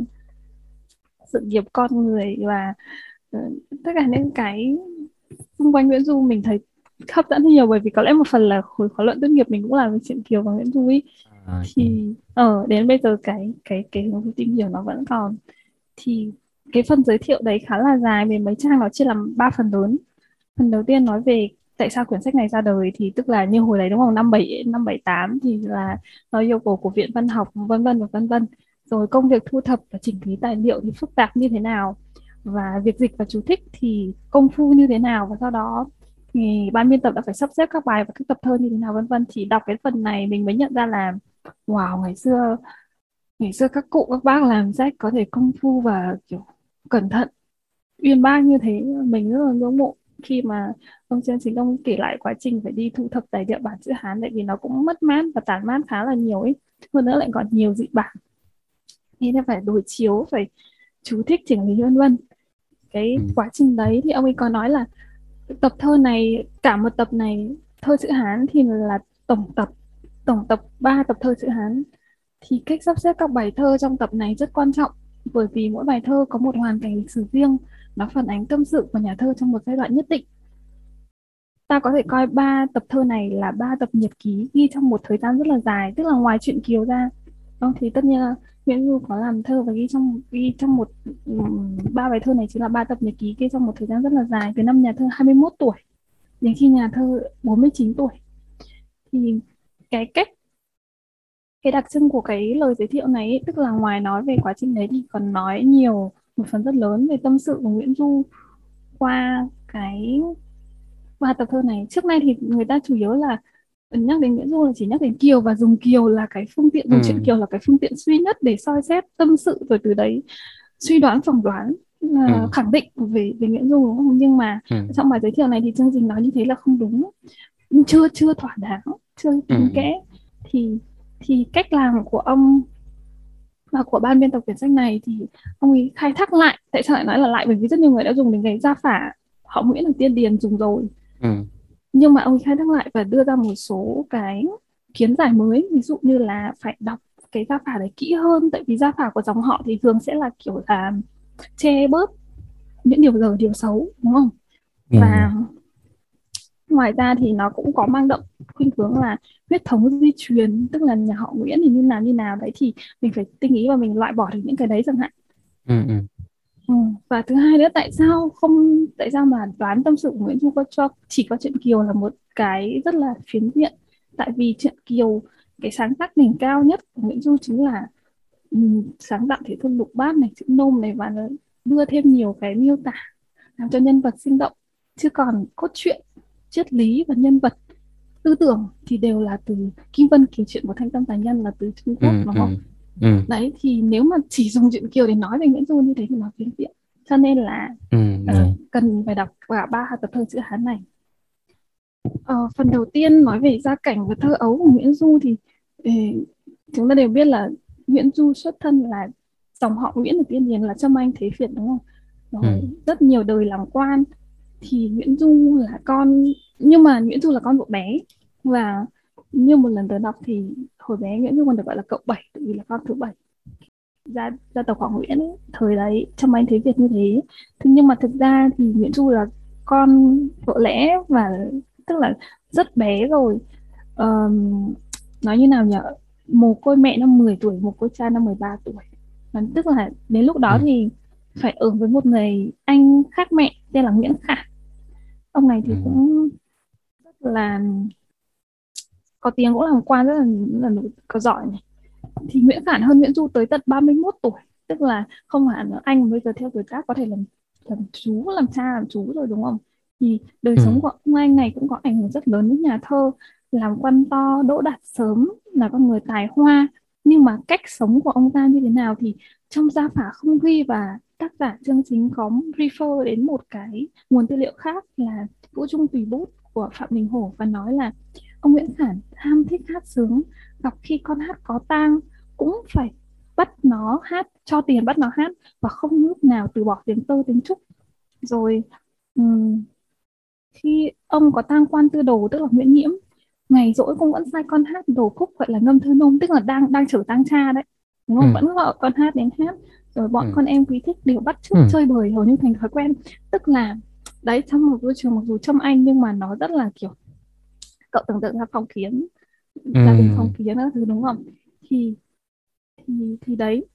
sự nghiệp con người và uh, tất cả những cái xung quanh Nguyễn Du mình thấy hấp dẫn nhiều bởi vì có lẽ một phần là khối khóa luận tốt nghiệp mình cũng làm về chuyện Kiều và Nguyễn Du ấy à, thì ở ờ, đến bây giờ cái cái cái hướng tìm hiểu nó vẫn còn. Thì cái phần giới thiệu đấy khá là dài về mấy trang nó chia làm ba phần lớn. Phần đầu tiên nói về tại sao quyển sách này ra đời thì tức là như hồi đấy đúng không? Năm bảy năm bảy tám thì là nó yêu cầu của viện văn học, vân vân và vân vân. Rồi công việc thu thập và chỉnh lý tài liệu thì phức tạp như thế nào? Và việc dịch và chú thích thì công phu như thế nào? Và sau đó thì ban biên tập đã phải sắp xếp các bài và các tập thơ như thế nào, vân vân. Thì đọc cái phần này mình mới nhận ra là, wow, ngày xưa ngày xưa các cụ, các bác làm sách có thể công phu và, kiểu cẩn thận. Uyên bác như thế mình rất là ngưỡng mộ khi mà ông Trần Chính ông kể lại quá trình phải đi thu thập tài liệu bản chữ Hán tại vì nó cũng mất mát và tản mát khá là nhiều ấy. Hơn nữa lại còn nhiều dị bản. Nên phải đối chiếu phải chú thích chỉnh lý vân vân. Cái ừ. quá trình đấy thì ông ấy có nói là tập thơ này cả một tập này thơ chữ Hán thì là tổng tập tổng tập 3 tập thơ chữ Hán. Thì cách sắp xếp các bài thơ trong tập này rất quan trọng bởi vì mỗi bài thơ có một hoàn cảnh lịch sử riêng, nó phản ánh tâm sự của nhà thơ trong một giai đoạn nhất định. Ta có thể coi ba tập thơ này là ba tập nhật ký ghi trong một thời gian rất là dài, tức là ngoài chuyện kiều ra. Không thì tất nhiên là Nguyễn Du có làm thơ và ghi trong ghi trong một ba bài thơ này chính là ba tập nhật ký ghi trong một thời gian rất là dài từ năm nhà thơ 21 tuổi đến khi nhà thơ 49 tuổi. Thì cái cách cái đặc trưng của cái lời giới thiệu này ấy, tức là ngoài nói về quá trình đấy thì còn nói nhiều một phần rất lớn về tâm sự của Nguyễn Du qua cái qua tập thơ này trước nay thì người ta chủ yếu là nhắc đến Nguyễn Du là chỉ nhắc đến Kiều và dùng Kiều là cái phương tiện dùng ừ. chuyện Kiều là cái phương tiện duy nhất để soi xét tâm sự rồi từ đấy suy đoán phỏng đoán uh, ừ. khẳng định về về Nguyễn Du đúng không nhưng mà ừ. trong bài giới thiệu này thì chương trình nói như thế là không đúng chưa chưa thỏa đáng chưa kín ừ. kẽ thì thì cách làm của ông và của ban biên tập quyển sách này thì ông ấy khai thác lại. Tại sao lại nói là lại? Bởi vì rất nhiều người đã dùng đến cái gia phả. Họ Nguyễn là tiên điền dùng rồi. Ừ. Nhưng mà ông khai thác lại và đưa ra một số cái kiến giải mới. Ví dụ như là phải đọc cái gia phả đấy kỹ hơn. Tại vì gia phả của dòng họ thì thường sẽ là kiểu là che bớt những điều dở điều xấu đúng không? Yeah. và ngoài ra thì nó cũng có mang đậm khuynh hướng là huyết thống di truyền tức là nhà họ Nguyễn thì như nào như nào đấy thì mình phải tinh ý và mình loại bỏ được những cái đấy chẳng hạn ừ, ừ. Ừ. và thứ hai nữa tại sao không tại sao mà đoán tâm sự của Nguyễn Du có cho chỉ có chuyện Kiều là một cái rất là phiến diện tại vì chuyện Kiều cái sáng tác đỉnh cao nhất của Nguyễn Du chính là um, sáng tạo thể thơ lục bát này chữ nôm này và đưa thêm nhiều cái miêu tả làm cho nhân vật sinh động chứ còn cốt truyện triết lý và nhân vật tư tưởng thì đều là từ Kim Vân kể chuyện của Thanh Tâm Tài Nhân là từ Trung Quốc ừ, đúng không? Ừ, ừ. Đấy thì nếu mà chỉ dùng chuyện Kiều để nói về Nguyễn Du như thế thì nó phiến diện cho nên là ừ, uh, cần phải đọc cả ba tập thơ chữ Hán này. Uh, phần đầu tiên nói về gia cảnh và thơ ấu của Nguyễn Du thì uh, chúng ta đều biết là Nguyễn Du xuất thân là dòng họ Nguyễn ở tiên điền là Trâm Anh Thế Việt đúng không? Rồi, ừ. rất nhiều đời làm quan thì Nguyễn Du là con nhưng mà Nguyễn Du là con bộ bé. Và như một lần tớ đọc thì hồi bé Nguyễn Du còn được gọi là cậu bảy vì là con thứ bảy. Gia gia tộc họ Nguyễn ấy, thời đấy trong anh thế Việt như thế. Thế nhưng mà thực ra thì Nguyễn Du là con vợ lẽ và tức là rất bé rồi. Um, nói như nào nhỉ? Mồ côi mẹ năm 10 tuổi mồ côi cha năm 13 tuổi. Và tức là đến lúc đó ừ. thì phải ở với một người anh khác mẹ tên là Nguyễn Khả ông này thì ừ. cũng rất là có tiếng cũng làm quan rất là, là có giỏi này thì Nguyễn Khản hơn Nguyễn Du tới tận 31 tuổi tức là không hẳn anh bây giờ theo tuổi tác có thể làm làm chú làm cha làm chú rồi đúng không thì đời ừ. sống của ông anh này cũng có ảnh hưởng rất lớn đến nhà thơ làm quan to đỗ đạt sớm là con người tài hoa nhưng mà cách sống của ông ta như thế nào thì trong gia phả không ghi và tác giả chương chính có refer đến một cái nguồn tư liệu khác là Vũ Trung Tùy Bút của Phạm Đình Hổ và nói là ông Nguyễn Khản ham thích hát sướng gặp khi con hát có tang cũng phải bắt nó hát cho tiền bắt nó hát và không lúc nào từ bỏ tiếng tơ tiếng trúc. Rồi um, khi ông có tang quan tư đồ tức là Nguyễn Nhiễm ngày rỗi cũng vẫn sai con hát đồ khúc gọi là ngâm thơ nôm tức là đang đang chở tang cha đấy. Đúng không? Ừ. vẫn gọi con hát đến hát rồi bọn ừ. con em quý thích đều bắt chước ừ. chơi bời hầu như thành thói quen tức là đấy trong một môi trường mặc dù trong anh nhưng mà nó rất là kiểu cậu tưởng tượng ra phong kiến gia đình phong kiến các thứ đúng không thì thì thì đấy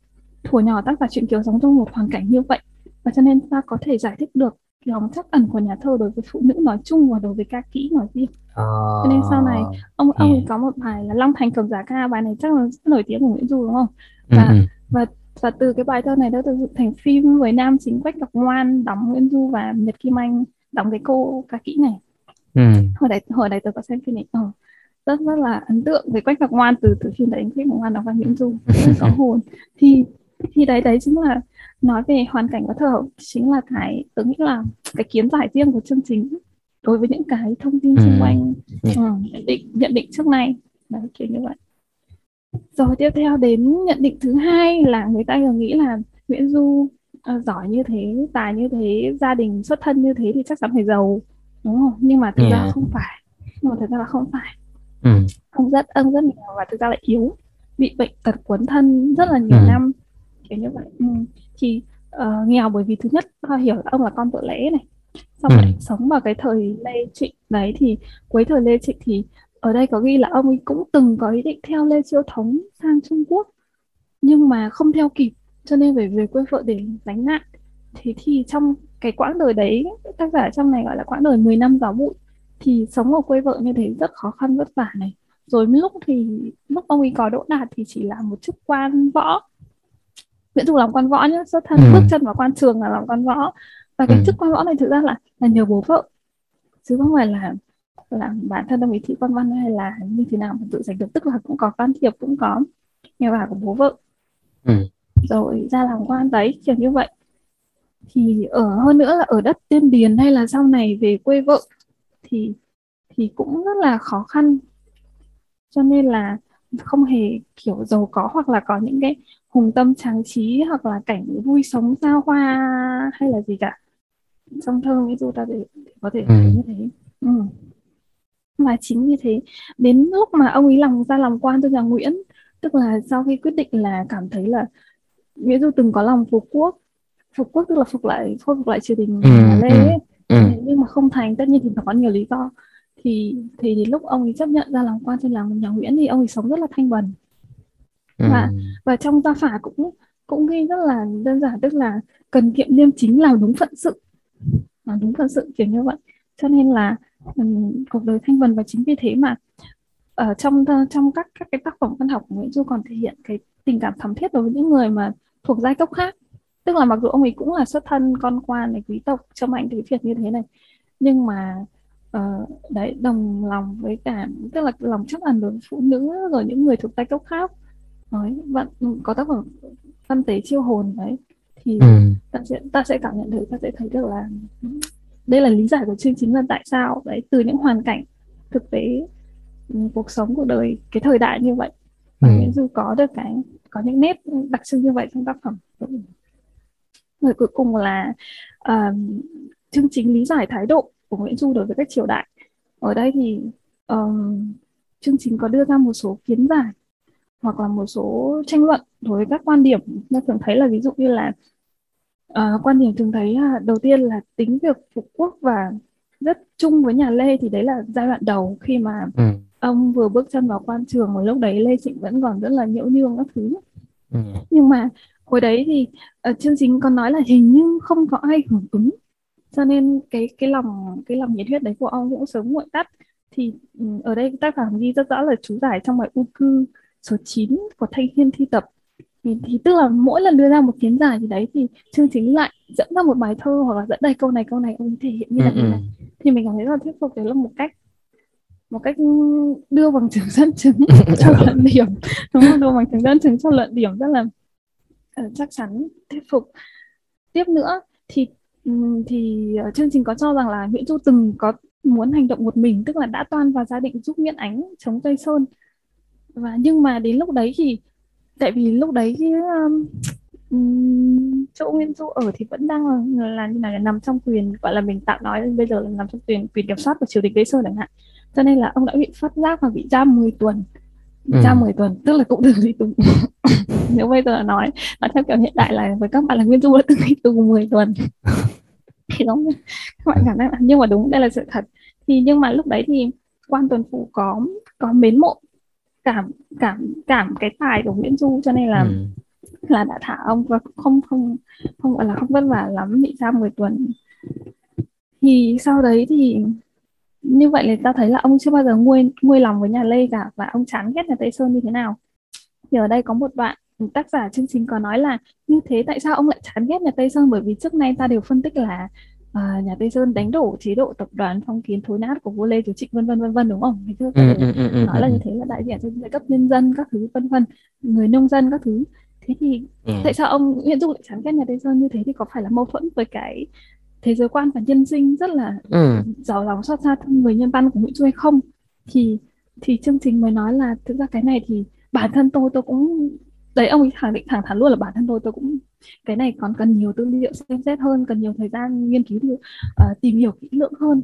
thuở nhỏ tác giả chuyện kiều sống trong một hoàn cảnh như vậy và cho nên ta có thể giải thích được lòng trắc ẩn của nhà thơ đối với phụ nữ nói chung và đối với ca kỹ nói riêng à, cho nên sau này ông ông yeah. có một bài là Long Thành cầm giá ca bài này chắc là rất nổi tiếng của Nguyễn Du đúng không và ừ. và và từ cái bài thơ này đã được dựng thành phim với nam chính Quách Ngọc Ngoan đóng Nguyễn Du và Nhật Kim Anh đóng cái cô ca kỹ này. Ừ. hồi đấy hồi đấy tôi có xem phim này. Ờ, rất rất là ấn tượng về Quách Ngọc Ngoan từ từ phim đấy Quách Ngọc Ngoan đóng vai Nguyễn Du. Rất có hồn. Thì thì đấy đấy chính là nói về hoàn cảnh của thơ chính là cái tôi nghĩ là cái kiến giải riêng của chương trình đối với những cái thông tin xung ừ. quanh. Ừ. uh, nhận định nhận định trước này đấy kiểu như vậy rồi tiếp theo đến nhận định thứ hai là người ta thường nghĩ là Nguyễn Du uh, giỏi như thế tài như thế gia đình xuất thân như thế thì chắc chắn phải giàu đúng không nhưng mà thực yeah. ra không phải nhưng mà thực ra là không phải ừ. ông rất ông rất nghèo và thực ra lại yếu bị bệnh tật quấn thân rất là nhiều ừ. năm kiểu như vậy ừ. thì uh, nghèo bởi vì thứ nhất ta hiểu là ông là con vợ lẽ này xong ừ. lại sống vào cái thời Lê Trịnh đấy thì cuối thời Lê Trịnh thì ở đây có ghi là ông ấy cũng từng có ý định theo Lê Chiêu Thống sang Trung Quốc nhưng mà không theo kịp cho nên phải về quê vợ để lánh nạn thế thì trong cái quãng đời đấy tác giả trong này gọi là quãng đời 10 năm gió bụi thì sống ở quê vợ như thế rất khó khăn vất vả này rồi lúc thì lúc ông ấy có đỗ đạt thì chỉ là một chức quan võ Nguyễn Du làm quan võ nhá xuất thân ừ. bước chân vào quan trường là làm quan võ và cái ừ. chức quan võ này thực ra là là nhờ bố vợ chứ không phải là là bản thân ông ấy thị quan văn hay là như thế nào mà tự giành được tức là cũng có can thiệp cũng có nhờ bà của bố vợ ừ. rồi ra làm quan đấy kiểu như vậy thì ở hơn nữa là ở đất tiên điền hay là sau này về quê vợ thì thì cũng rất là khó khăn cho nên là không hề kiểu giàu có hoặc là có những cái hùng tâm tráng trí hoặc là cảnh vui sống xa hoa hay là gì cả trong thơ ví dụ ta để, để có thể ừ. như thế. Và chính như thế đến lúc mà ông ấy lòng ra làm quan cho nhà Nguyễn tức là sau khi quyết định là cảm thấy là Nguyễn Du từng có lòng phục quốc phục quốc tức là phục lại khôi phục lại triều đình ừ, Lê ừ, ấy. Ừ. nhưng mà không thành tất nhiên thì nó có nhiều lý do. Thì thì đến lúc ông ấy chấp nhận ra làm quan trên làng nhà Nguyễn thì ông ấy sống rất là thanh bần. Và và trong gia phả cũng cũng ghi rất là đơn giản tức là cần kiệm liêm chính làm đúng phận sự. Làm đúng phận sự kiểu như vậy. Cho nên là um, cuộc đời thanh bần và chính vì thế mà ở trong trong các các cái tác phẩm văn học của Nguyễn Du còn thể hiện cái tình cảm thắm thiết đối với những người mà thuộc giai cấp khác tức là mặc dù ông ấy cũng là xuất thân con quan này quý tộc trong ảnh tiếng Việt như thế này nhưng mà uh, đấy đồng lòng với cả tức là lòng chắc ẩn đối với phụ nữ rồi những người thuộc giai cấp khác nói bạn có tác phẩm tâm tế chiêu hồn đấy thì ừ. ta sẽ ta sẽ cảm nhận được ta sẽ thấy được là đây là lý giải của chương trình là tại sao đấy từ những hoàn cảnh thực tế ừ, cuộc sống của đời cái thời đại như vậy. Và ừ. Nguyễn Du có được cái có những nét đặc trưng như vậy trong tác phẩm người cuối cùng là uh, chương trình lý giải thái độ của Nguyễn Du đối với các triều đại. Ở đây thì um, chương trình có đưa ra một số kiến giải hoặc là một số tranh luận đối với các quan điểm. Ta thường thấy là ví dụ như là uh, quan điểm thường thấy uh, đầu tiên là tính việc phục quốc và rất chung với nhà Lê thì đấy là giai đoạn đầu khi mà ừ. ông vừa bước chân vào quan trường mà lúc đấy Lê Trịnh vẫn còn rất là nhiễu nhương các thứ ừ. nhưng mà hồi đấy thì uh, chương trình còn nói là hình như không có ai hưởng ứng cho nên cái cái lòng cái lòng nhiệt huyết đấy của ông cũng sớm muộn tắt thì ừ, ở đây tác giả ghi rất rõ là chú giải trong bài u cư số 9 của Thanh Hiên thi tập thì, thì tức là mỗi lần đưa ra một kiến giải gì đấy thì chương trình lại dẫn ra một bài thơ hoặc là dẫn đây câu này câu này ông thể hiện như là ừ, như này. ừ. thì mình cảm thấy là thuyết phục đấy là một cách một cách đưa bằng chứng dẫn chứng cho luận điểm. Đúng không? Đưa bằng chứng dẫn chứng cho luận điểm rất là uh, chắc chắn thuyết phục. Tiếp nữa thì thì uh, chương trình có cho rằng là Nguyễn Du từng có muốn hành động một mình tức là đã toan vào gia định giúp Nguyễn Ánh chống Tây Sơn. Và nhưng mà đến lúc đấy thì tại vì lúc đấy um, chỗ Nguyễn Du ở thì vẫn đang là, là như là nằm trong quyền gọi là mình tạm nói bây giờ là nằm trong quyền quyền kiểm soát của triều đình Tây Sơn chẳng hạn. Cho nên là ông đã bị phát giác và bị giam 10 tuần. Bị ừ. giam 10 tuần tức là cũng được đi tù. Nếu bây giờ nói nói theo kiểu hiện đại là với các bạn là Nguyễn Du đã từng đi tù 10 tuần. Thì đúng các bạn cảm thấy nhưng mà đúng đây là sự thật. Thì nhưng mà lúc đấy thì quan tuần phủ có có mến mộ cảm cảm cảm cái tài của Nguyễn Du cho nên là ừ. là đã thả ông và không không không gọi là không vất vả lắm bị giam 10 tuần thì sau đấy thì như vậy là ta thấy là ông chưa bao giờ nguôi nguôi lòng với nhà Lê cả và ông chán ghét nhà Tây Sơn như thế nào thì ở đây có một đoạn tác giả chương trình có nói là như thế tại sao ông lại chán ghét nhà Tây Sơn bởi vì trước nay ta đều phân tích là à, nhà Tây Sơn đánh đổ chế độ tập đoàn phong kiến thối nát của vua Lê Chúa Trịnh vân vân vân vân đúng không? Thì trước ừ, ừ, ừ, nói là như thế là đại diện cho giai cấp nhân dân các thứ vân vân người nông dân các thứ thế thì ừ. tại sao ông Nguyễn Du lại chán ghét nhà Tây Sơn như thế thì có phải là mâu thuẫn với cái thế giới quan và nhân sinh rất là ừ. giàu lòng xót xa thương người nhân văn của Nguyễn Du hay không thì thì chương trình mới nói là thực ra cái này thì bản thân tôi tôi cũng đấy ông ấy khẳng định thẳng thắn luôn là bản thân tôi tôi cũng cái này còn cần nhiều tư liệu xem xét hơn cần nhiều thời gian nghiên cứu uh, tìm hiểu kỹ lưỡng hơn.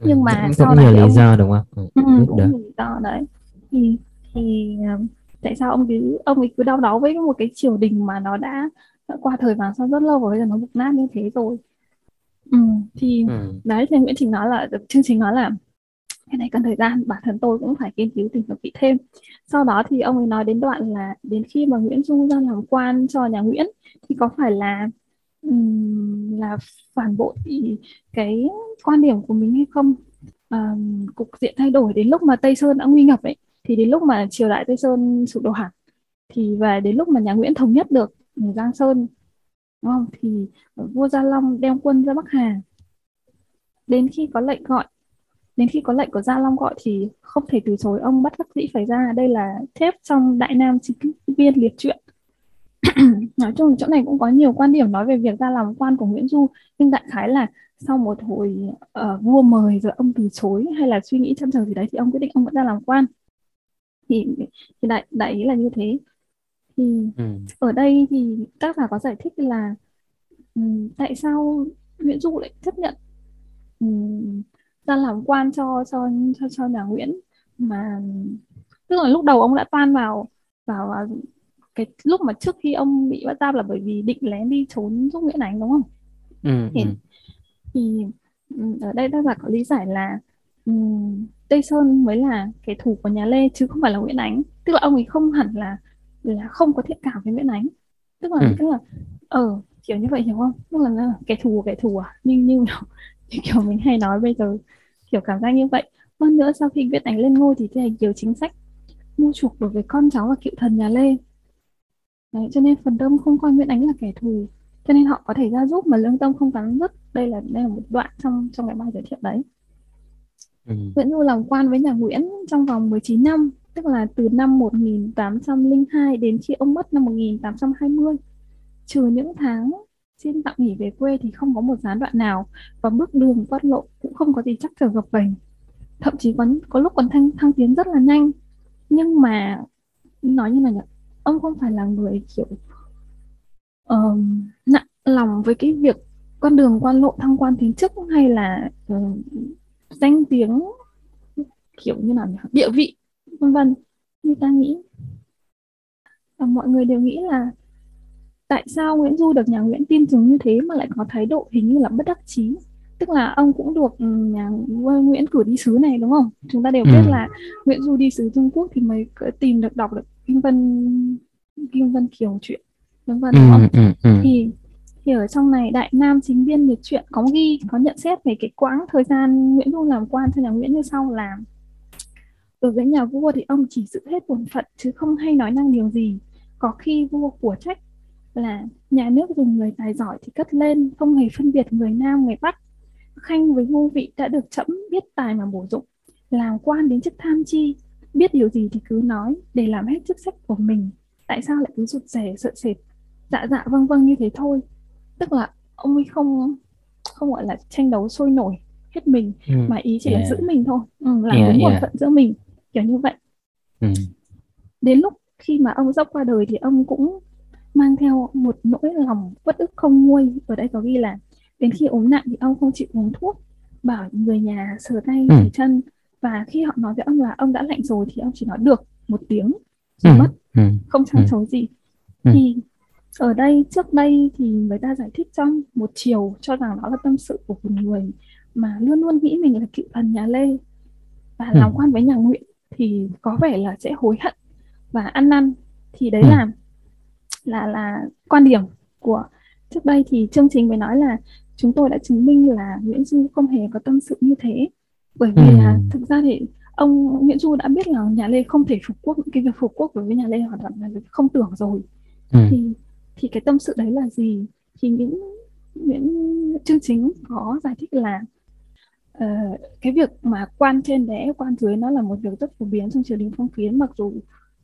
Ừ, nhưng mà cũng sau này nhiều lý do đúng không? Ừ, ừ, cũng nhiều lý do đấy. Thì thì uh, tại sao ông cứ ông ấy cứ đau đáu với một cái triều đình mà nó đã, đã qua thời vàng son rất lâu và bây giờ nó mục nát như thế rồi? Ừ, thì ừ. đấy thì Nguyễn Trình nói là chương trình nói là cái này cần thời gian bản thân tôi cũng phải nghiên cứu tìm hiểu kỹ thêm. Sau đó thì ông ấy nói đến đoạn là đến khi mà Nguyễn Du ra làm quan cho nhà Nguyễn thì có phải là um, là phản bội cái quan điểm của mình hay không? Um, cục diện thay đổi đến lúc mà Tây Sơn đã nguy ngập ấy thì đến lúc mà triều đại Tây Sơn sụp đổ hẳn thì và đến lúc mà nhà Nguyễn thống nhất được Giang Sơn đúng không? Thì vua Gia Long đem quân ra Bắc Hà. Đến khi có lệnh gọi đến khi có lệnh của Gia Long gọi thì không thể từ chối ông bắt đắc dĩ phải ra. Đây là thép trong Đại Nam chính viên liệt truyện. Nói chung chỗ này cũng có nhiều quan điểm nói về việc ra làm quan của Nguyễn Du nhưng đại khái là sau một hồi uh, vua mời rồi ông từ chối hay là suy nghĩ chăn trở gì đấy thì ông quyết định ông vẫn ra làm quan. Thì thì đại đại ý là như thế. Thì ừ. ở đây thì tác giả có giải thích là um, tại sao Nguyễn Du lại chấp nhận um, ra làm quan cho cho cho cho nhà Nguyễn mà tức là lúc đầu ông đã toan vào vào, vào cái lúc mà trước khi ông bị bắt giam là bởi vì định lén đi trốn giúp Nguyễn Ánh đúng không? Ừ, thì, ừ. thì ừ, ở đây tác giả có lý giải là um, Tây Sơn mới là kẻ thù của nhà Lê chứ không phải là Nguyễn Ánh tức là ông ấy không hẳn là là không có thiện cảm với Nguyễn Ánh tức là ừ. tức là ờ kiểu như vậy hiểu không tức là, là kẻ thù của kẻ thù à như như, như kiểu mình hay nói bây giờ kiểu cảm giác như vậy. Hơn nữa sau khi Nguyễn Ánh lên ngôi thì thi hành nhiều chính sách mua chuộc đối với con cháu và cựu thần nhà Lê. Đấy, cho nên phần đông không coi Nguyễn Ánh là kẻ thù cho nên họ có thể ra giúp mà lương tâm không cắn rứt. Đây là đây là một đoạn trong trong cái bài giới thiệu đấy. Ừ. Nguyễn Du làm quan với nhà Nguyễn trong vòng 19 năm tức là từ năm 1802 đến khi ông mất năm 1820 trừ những tháng xin tạm nghỉ về quê thì không có một gián đoạn nào và bước đường quát lộ cũng không có gì chắc trở gập ghềnh thậm chí còn có lúc còn thăng thăng tiến rất là nhanh. Nhưng mà nói như này ông không phải là người kiểu uh, nặng lòng với cái việc con đường quan lộ thăng quan tiến chức hay là uh, danh tiếng kiểu như nào nhỉ địa vị vân vân. Như ta nghĩ và mọi người đều nghĩ là tại sao Nguyễn Du được nhà Nguyễn tin dùng như thế mà lại có thái độ hình như là bất đắc chí tức là ông cũng được nhà Nguyễn cử đi sứ này đúng không chúng ta đều ừ. biết là Nguyễn Du đi sứ Trung Quốc thì mới tìm được đọc được kinh vân kinh vân kiều chuyện vân vân đúng không ừ, ừ, ừ. thì thì ở trong này đại nam chính biên liệt chuyện có ghi có nhận xét về cái quãng thời gian Nguyễn Du làm quan cho nhà Nguyễn như sau là đối với nhà vua thì ông chỉ giữ hết bổn phận chứ không hay nói năng điều gì có khi vua của trách là nhà nước dùng người tài giỏi thì cất lên không hề phân biệt người nam người bắc khanh với ngô vị đã được chậm biết tài mà bổ dụng làm quan đến chức tham chi biết điều gì thì cứ nói để làm hết chức sách của mình tại sao lại cứ rụt rè sợ sệt dạ dạ vâng vâng như thế thôi tức là ông ấy không không gọi là tranh đấu sôi nổi hết mình ừ. mà ý chỉ yeah. là giữ mình thôi ừ, làm yeah, đúng bổn yeah. phận giữa mình kiểu như vậy ừ. đến lúc khi mà ông dốc qua đời thì ông cũng mang theo một nỗi lòng bất ức không nguôi ở đây có ghi là đến khi ốm nặng thì ông không chịu uống thuốc bảo người nhà sờ tay ừ. chân và khi họ nói với ông là ông đã lạnh rồi thì ông chỉ nói được một tiếng rồi ừ. mất ừ. không trăn trối gì ừ. thì ở đây trước đây thì người ta giải thích trong một chiều cho rằng đó là tâm sự của một người mà luôn luôn nghĩ mình là cựu thần nhà Lê và ừ. làm quan với nhà Nguyễn thì có vẻ là sẽ hối hận và ăn năn thì đấy ừ. là là là quan điểm của trước đây thì chương trình mới nói là chúng tôi đã chứng minh là Nguyễn Du không hề có tâm sự như thế bởi vì ừ. là thực ra thì ông Nguyễn Du đã biết là nhà Lê không thể phục quốc cái việc phục quốc đối với nhà Lê hoàn toàn là không tưởng rồi ừ. thì thì cái tâm sự đấy là gì thì những Nguyễn chương chính có giải thích là uh, cái việc mà quan trên đẻ quan dưới nó là một việc rất phổ biến trong triều đình phong kiến mặc dù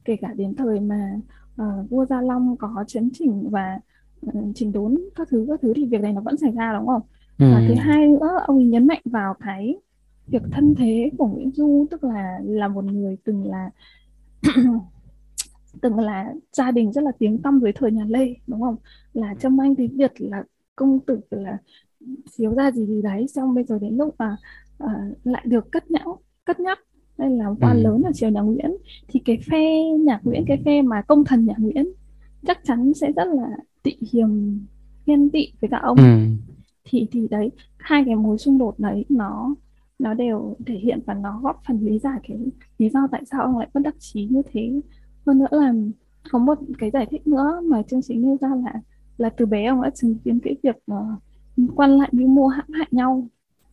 kể cả đến thời mà uh, vua Gia Long có chấn chỉnh và uh, chỉnh đốn các thứ các thứ thì việc này nó vẫn xảy ra đúng không? Ừ. Và thứ hai nữa ông ấy nhấn mạnh vào cái việc thân thế của Nguyễn Du tức là là một người từng là từng là gia đình rất là tiếng tăm dưới thời nhà Lê đúng không? Là Trâm Anh thì Việt là công tử là thiếu ra gì gì đấy xong bây giờ đến lúc mà uh, lại được cất nhão cất nhắc đây là quan ừ. lớn ở triều nhà Nguyễn thì cái phe nhà Nguyễn cái phe mà công thần nhà Nguyễn chắc chắn sẽ rất là tị hiềm ghen tị với cả ông ừ. thì thì đấy hai cái mối xung đột đấy nó nó đều thể hiện và nó góp phần lý giải cái lý do tại sao ông lại bất đắc chí như thế hơn nữa là có một cái giải thích nữa mà chương trình nêu ra là là từ bé ông đã chứng kiến cái việc uh, quan lại mưu mô hãm hại nhau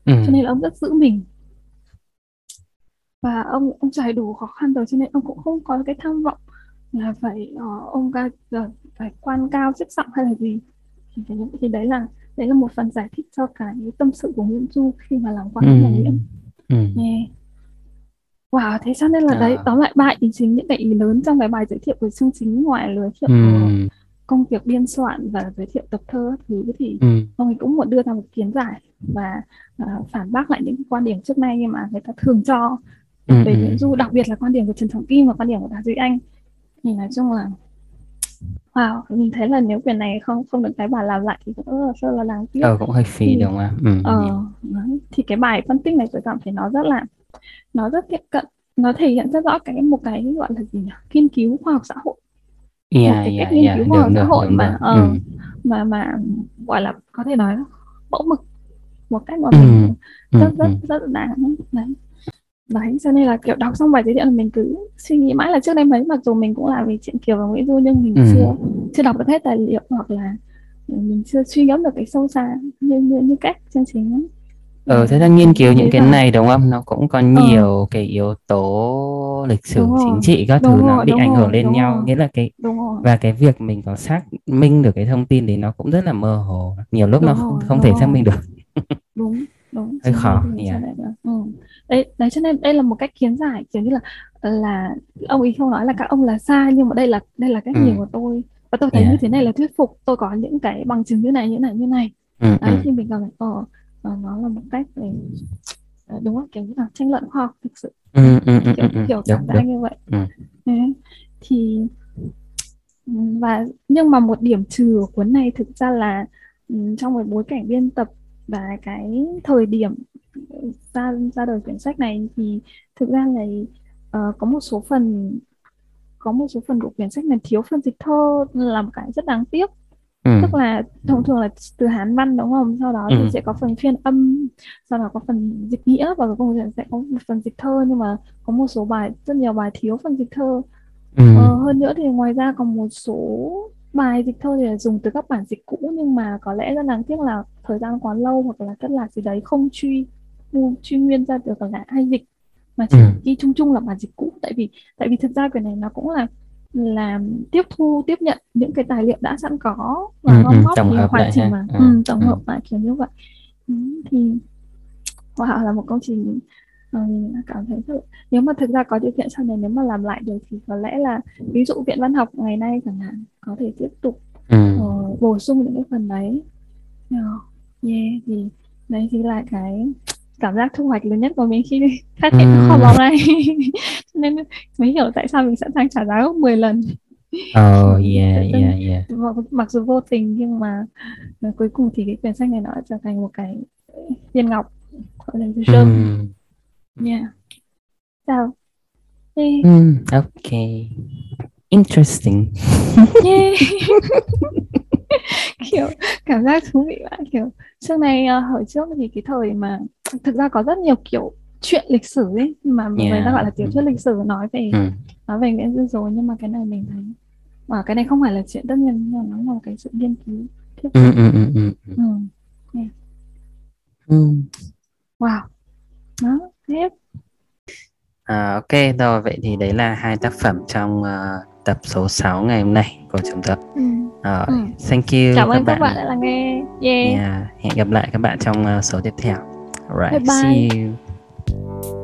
ừ. cho nên là ông rất giữ mình và ông ông trải đủ khó khăn rồi cho nên ông cũng không có cái tham vọng là phải uh, ông ca phải quan cao chức trọng hay là gì thì, thì đấy là đấy là một phần giải thích cho cái tâm sự của Nguyễn Du khi mà làm quan ừ. nhà Nguyễn ừ. yeah. Wow, thế cho nên là à. đấy tóm lại bài ý chính những cái ý lớn trong cái bài giới thiệu của chương trình ngoài giới thiệu ừ. công việc biên soạn và giới thiệu tập thơ thứ thì ừ. ông ấy cũng muốn đưa ra một kiến giải và uh, phản bác lại những quan điểm trước nay mà người ta thường cho ừ. về Nguyễn ừ. Du đặc biệt là quan điểm của Trần Trọng Kim và quan điểm của Đào Duy Anh thì nói chung là wow mình thấy là nếu quyền này không không được cái bài làm lại thì cũng rất là, rất là đáng tiếc ờ cũng hơi phí thì, đúng không ạ ừ. ờ, thì cái bài phân tích này tôi cảm thấy nó rất là nó rất tiếp cận nó thể hiện rất rõ cái một cái gọi là gì nhỉ nghiên cứu khoa học xã hội yeah, một cái yeah, cách nghiên yeah, cứu khoa học xã hội mà được. Uh, ừ. mà mà gọi là có thể nói mẫu mực một cách mà mình ừ. rất, rất ừ. rất rất đáng đấy đấy cho nên là kiểu đọc xong bài giới thiệu là mình cứ suy nghĩ mãi là trước đây mấy mặc dù mình cũng làm về chuyện Kiều và Nguyễn Du nhưng mình Ừ. chưa chưa đọc được hết tài liệu hoặc là mình chưa suy ngẫm được cái sâu xa như như, như cách chương trình Ờ, thế ra nghiên cứu những cái này đúng không? Nó cũng có nhiều cái yếu tố lịch sử chính trị các đúng thứ nó rồi, bị đúng ảnh rồi, hưởng lên nhau. rồi. Nghĩa là cái và cái việc mình có xác minh được cái thông tin đấy nó cũng rất là mơ hồ. Nhiều lúc nó Đúng không rồi, không đúng thể xác minh được. đúng đúng Hơi khó, thì là, ừ. Đấy đấy cho nên đây là một cách kiến giải kiểu như là là ông ý không nói là các ông là sai nhưng mà đây là đây là cách Ừ. nhìn của tôi và tôi thấy Yeah. như thế này là thuyết phục tôi có những cái bằng chứng như này như này như này Ừ, đấy ừ. thì mình cảm thấy ờ ờ, nó là một cách để ờ, đúng không kiểu như là tranh luận khoa học thực sự Ừ, ừ, ừ, kiểu ừ, ừ. kiểu Đúng, cảm giác đúng. như vậy Ừ. Đấy. thì ừ, và nhưng mà một điểm trừ của cuốn này thực ra là trong cái bối cảnh biên tập và cái thời điểm ra ra đời quyển sách này thì thực ra là ờ, có một số phần có một số phần của quyển sách này thiếu phần dịch thơ là một cái rất đáng tiếc Ừ. tức là thông thường là từ Hán văn đúng không sau đó thì Ừ. sẽ có phần phiên âm sau đó có phần dịch nghĩa và cuối cùng sẽ có một phần dịch thơ nhưng mà có một số bài rất nhiều bài thiếu phần dịch thơ Ừ. Ờ, hơn nữa thì ngoài ra còn một số bài dịch thơ thì là dùng từ các bản dịch cũ nhưng mà có lẽ rất đáng tiếc là thời gian quá lâu hoặc là tất là gì đấy không truy truy nguyên ra được là hay dịch mà chỉ Ừ. ghi chung chung là bản dịch cũ tại vì tại vì thực ra cái này nó cũng là là tiếp thu tiếp nhận những cái tài liệu đã sẵn có và Ừ, gom ừ, góp hợp hoàn chỉnh mà Ừ, ừ, tổng ừ. hợp lại kiểu như vậy ừ, thì wow là một công trình ờ, mình cảm thấy rất nếu mà thực ra có điều kiện sau này nếu mà làm lại được thì có lẽ là ví dụ viện văn học ngày nay chẳng hạn có thể tiếp tục Ừ. ờ, bổ sung những cái phần đấy Ờ, yeah thì đấy chính là cái cảm giác thu hoạch lớn nhất của mình khi phát hiện cái kho Ừ. báu này nên mới hiểu tại sao mình sẵn sàng trả giá gấp 10 lần Oh, Ừ, yeah, yeah, yeah. mặc, dù vô tình nhưng mà ờ, cuối cùng thì cái quyển sách này nó trở thành một cái viên ngọc gọi là cái Ừ. yeah sao Ê, Ừ. Okay. Interesting. yeah. kiểu cảm giác thú vị bạn kiểu trước này ờ, hồi trước thì cái thời mà thực ra có rất nhiều kiểu chuyện lịch sử ấy mà người Yeah. ta gọi là tiểu thuyết lịch sử nói về Ừ. nói về Nguyễn Du rồi nhưng mà cái này mình thấy và cái này không phải là chuyện tất nhiên nhưng mà nó là một cái sự nghiên cứu thuyết Ừ, ừ, ừ, ừ, ừ. ừ. Ừ. wow đó tiếp À, ok rồi vậy thì đấy là hai tác phẩm trong ờ, tập số 6 ngày hôm nay của chúng ta. ừ. Rồi, Ừ. thank you cảm ơn các các bạn đã lắng nghe yeah Yeah, hẹn gặp lại các bạn trong ờ, số tiếp theo. Alright, Bye bye. see you.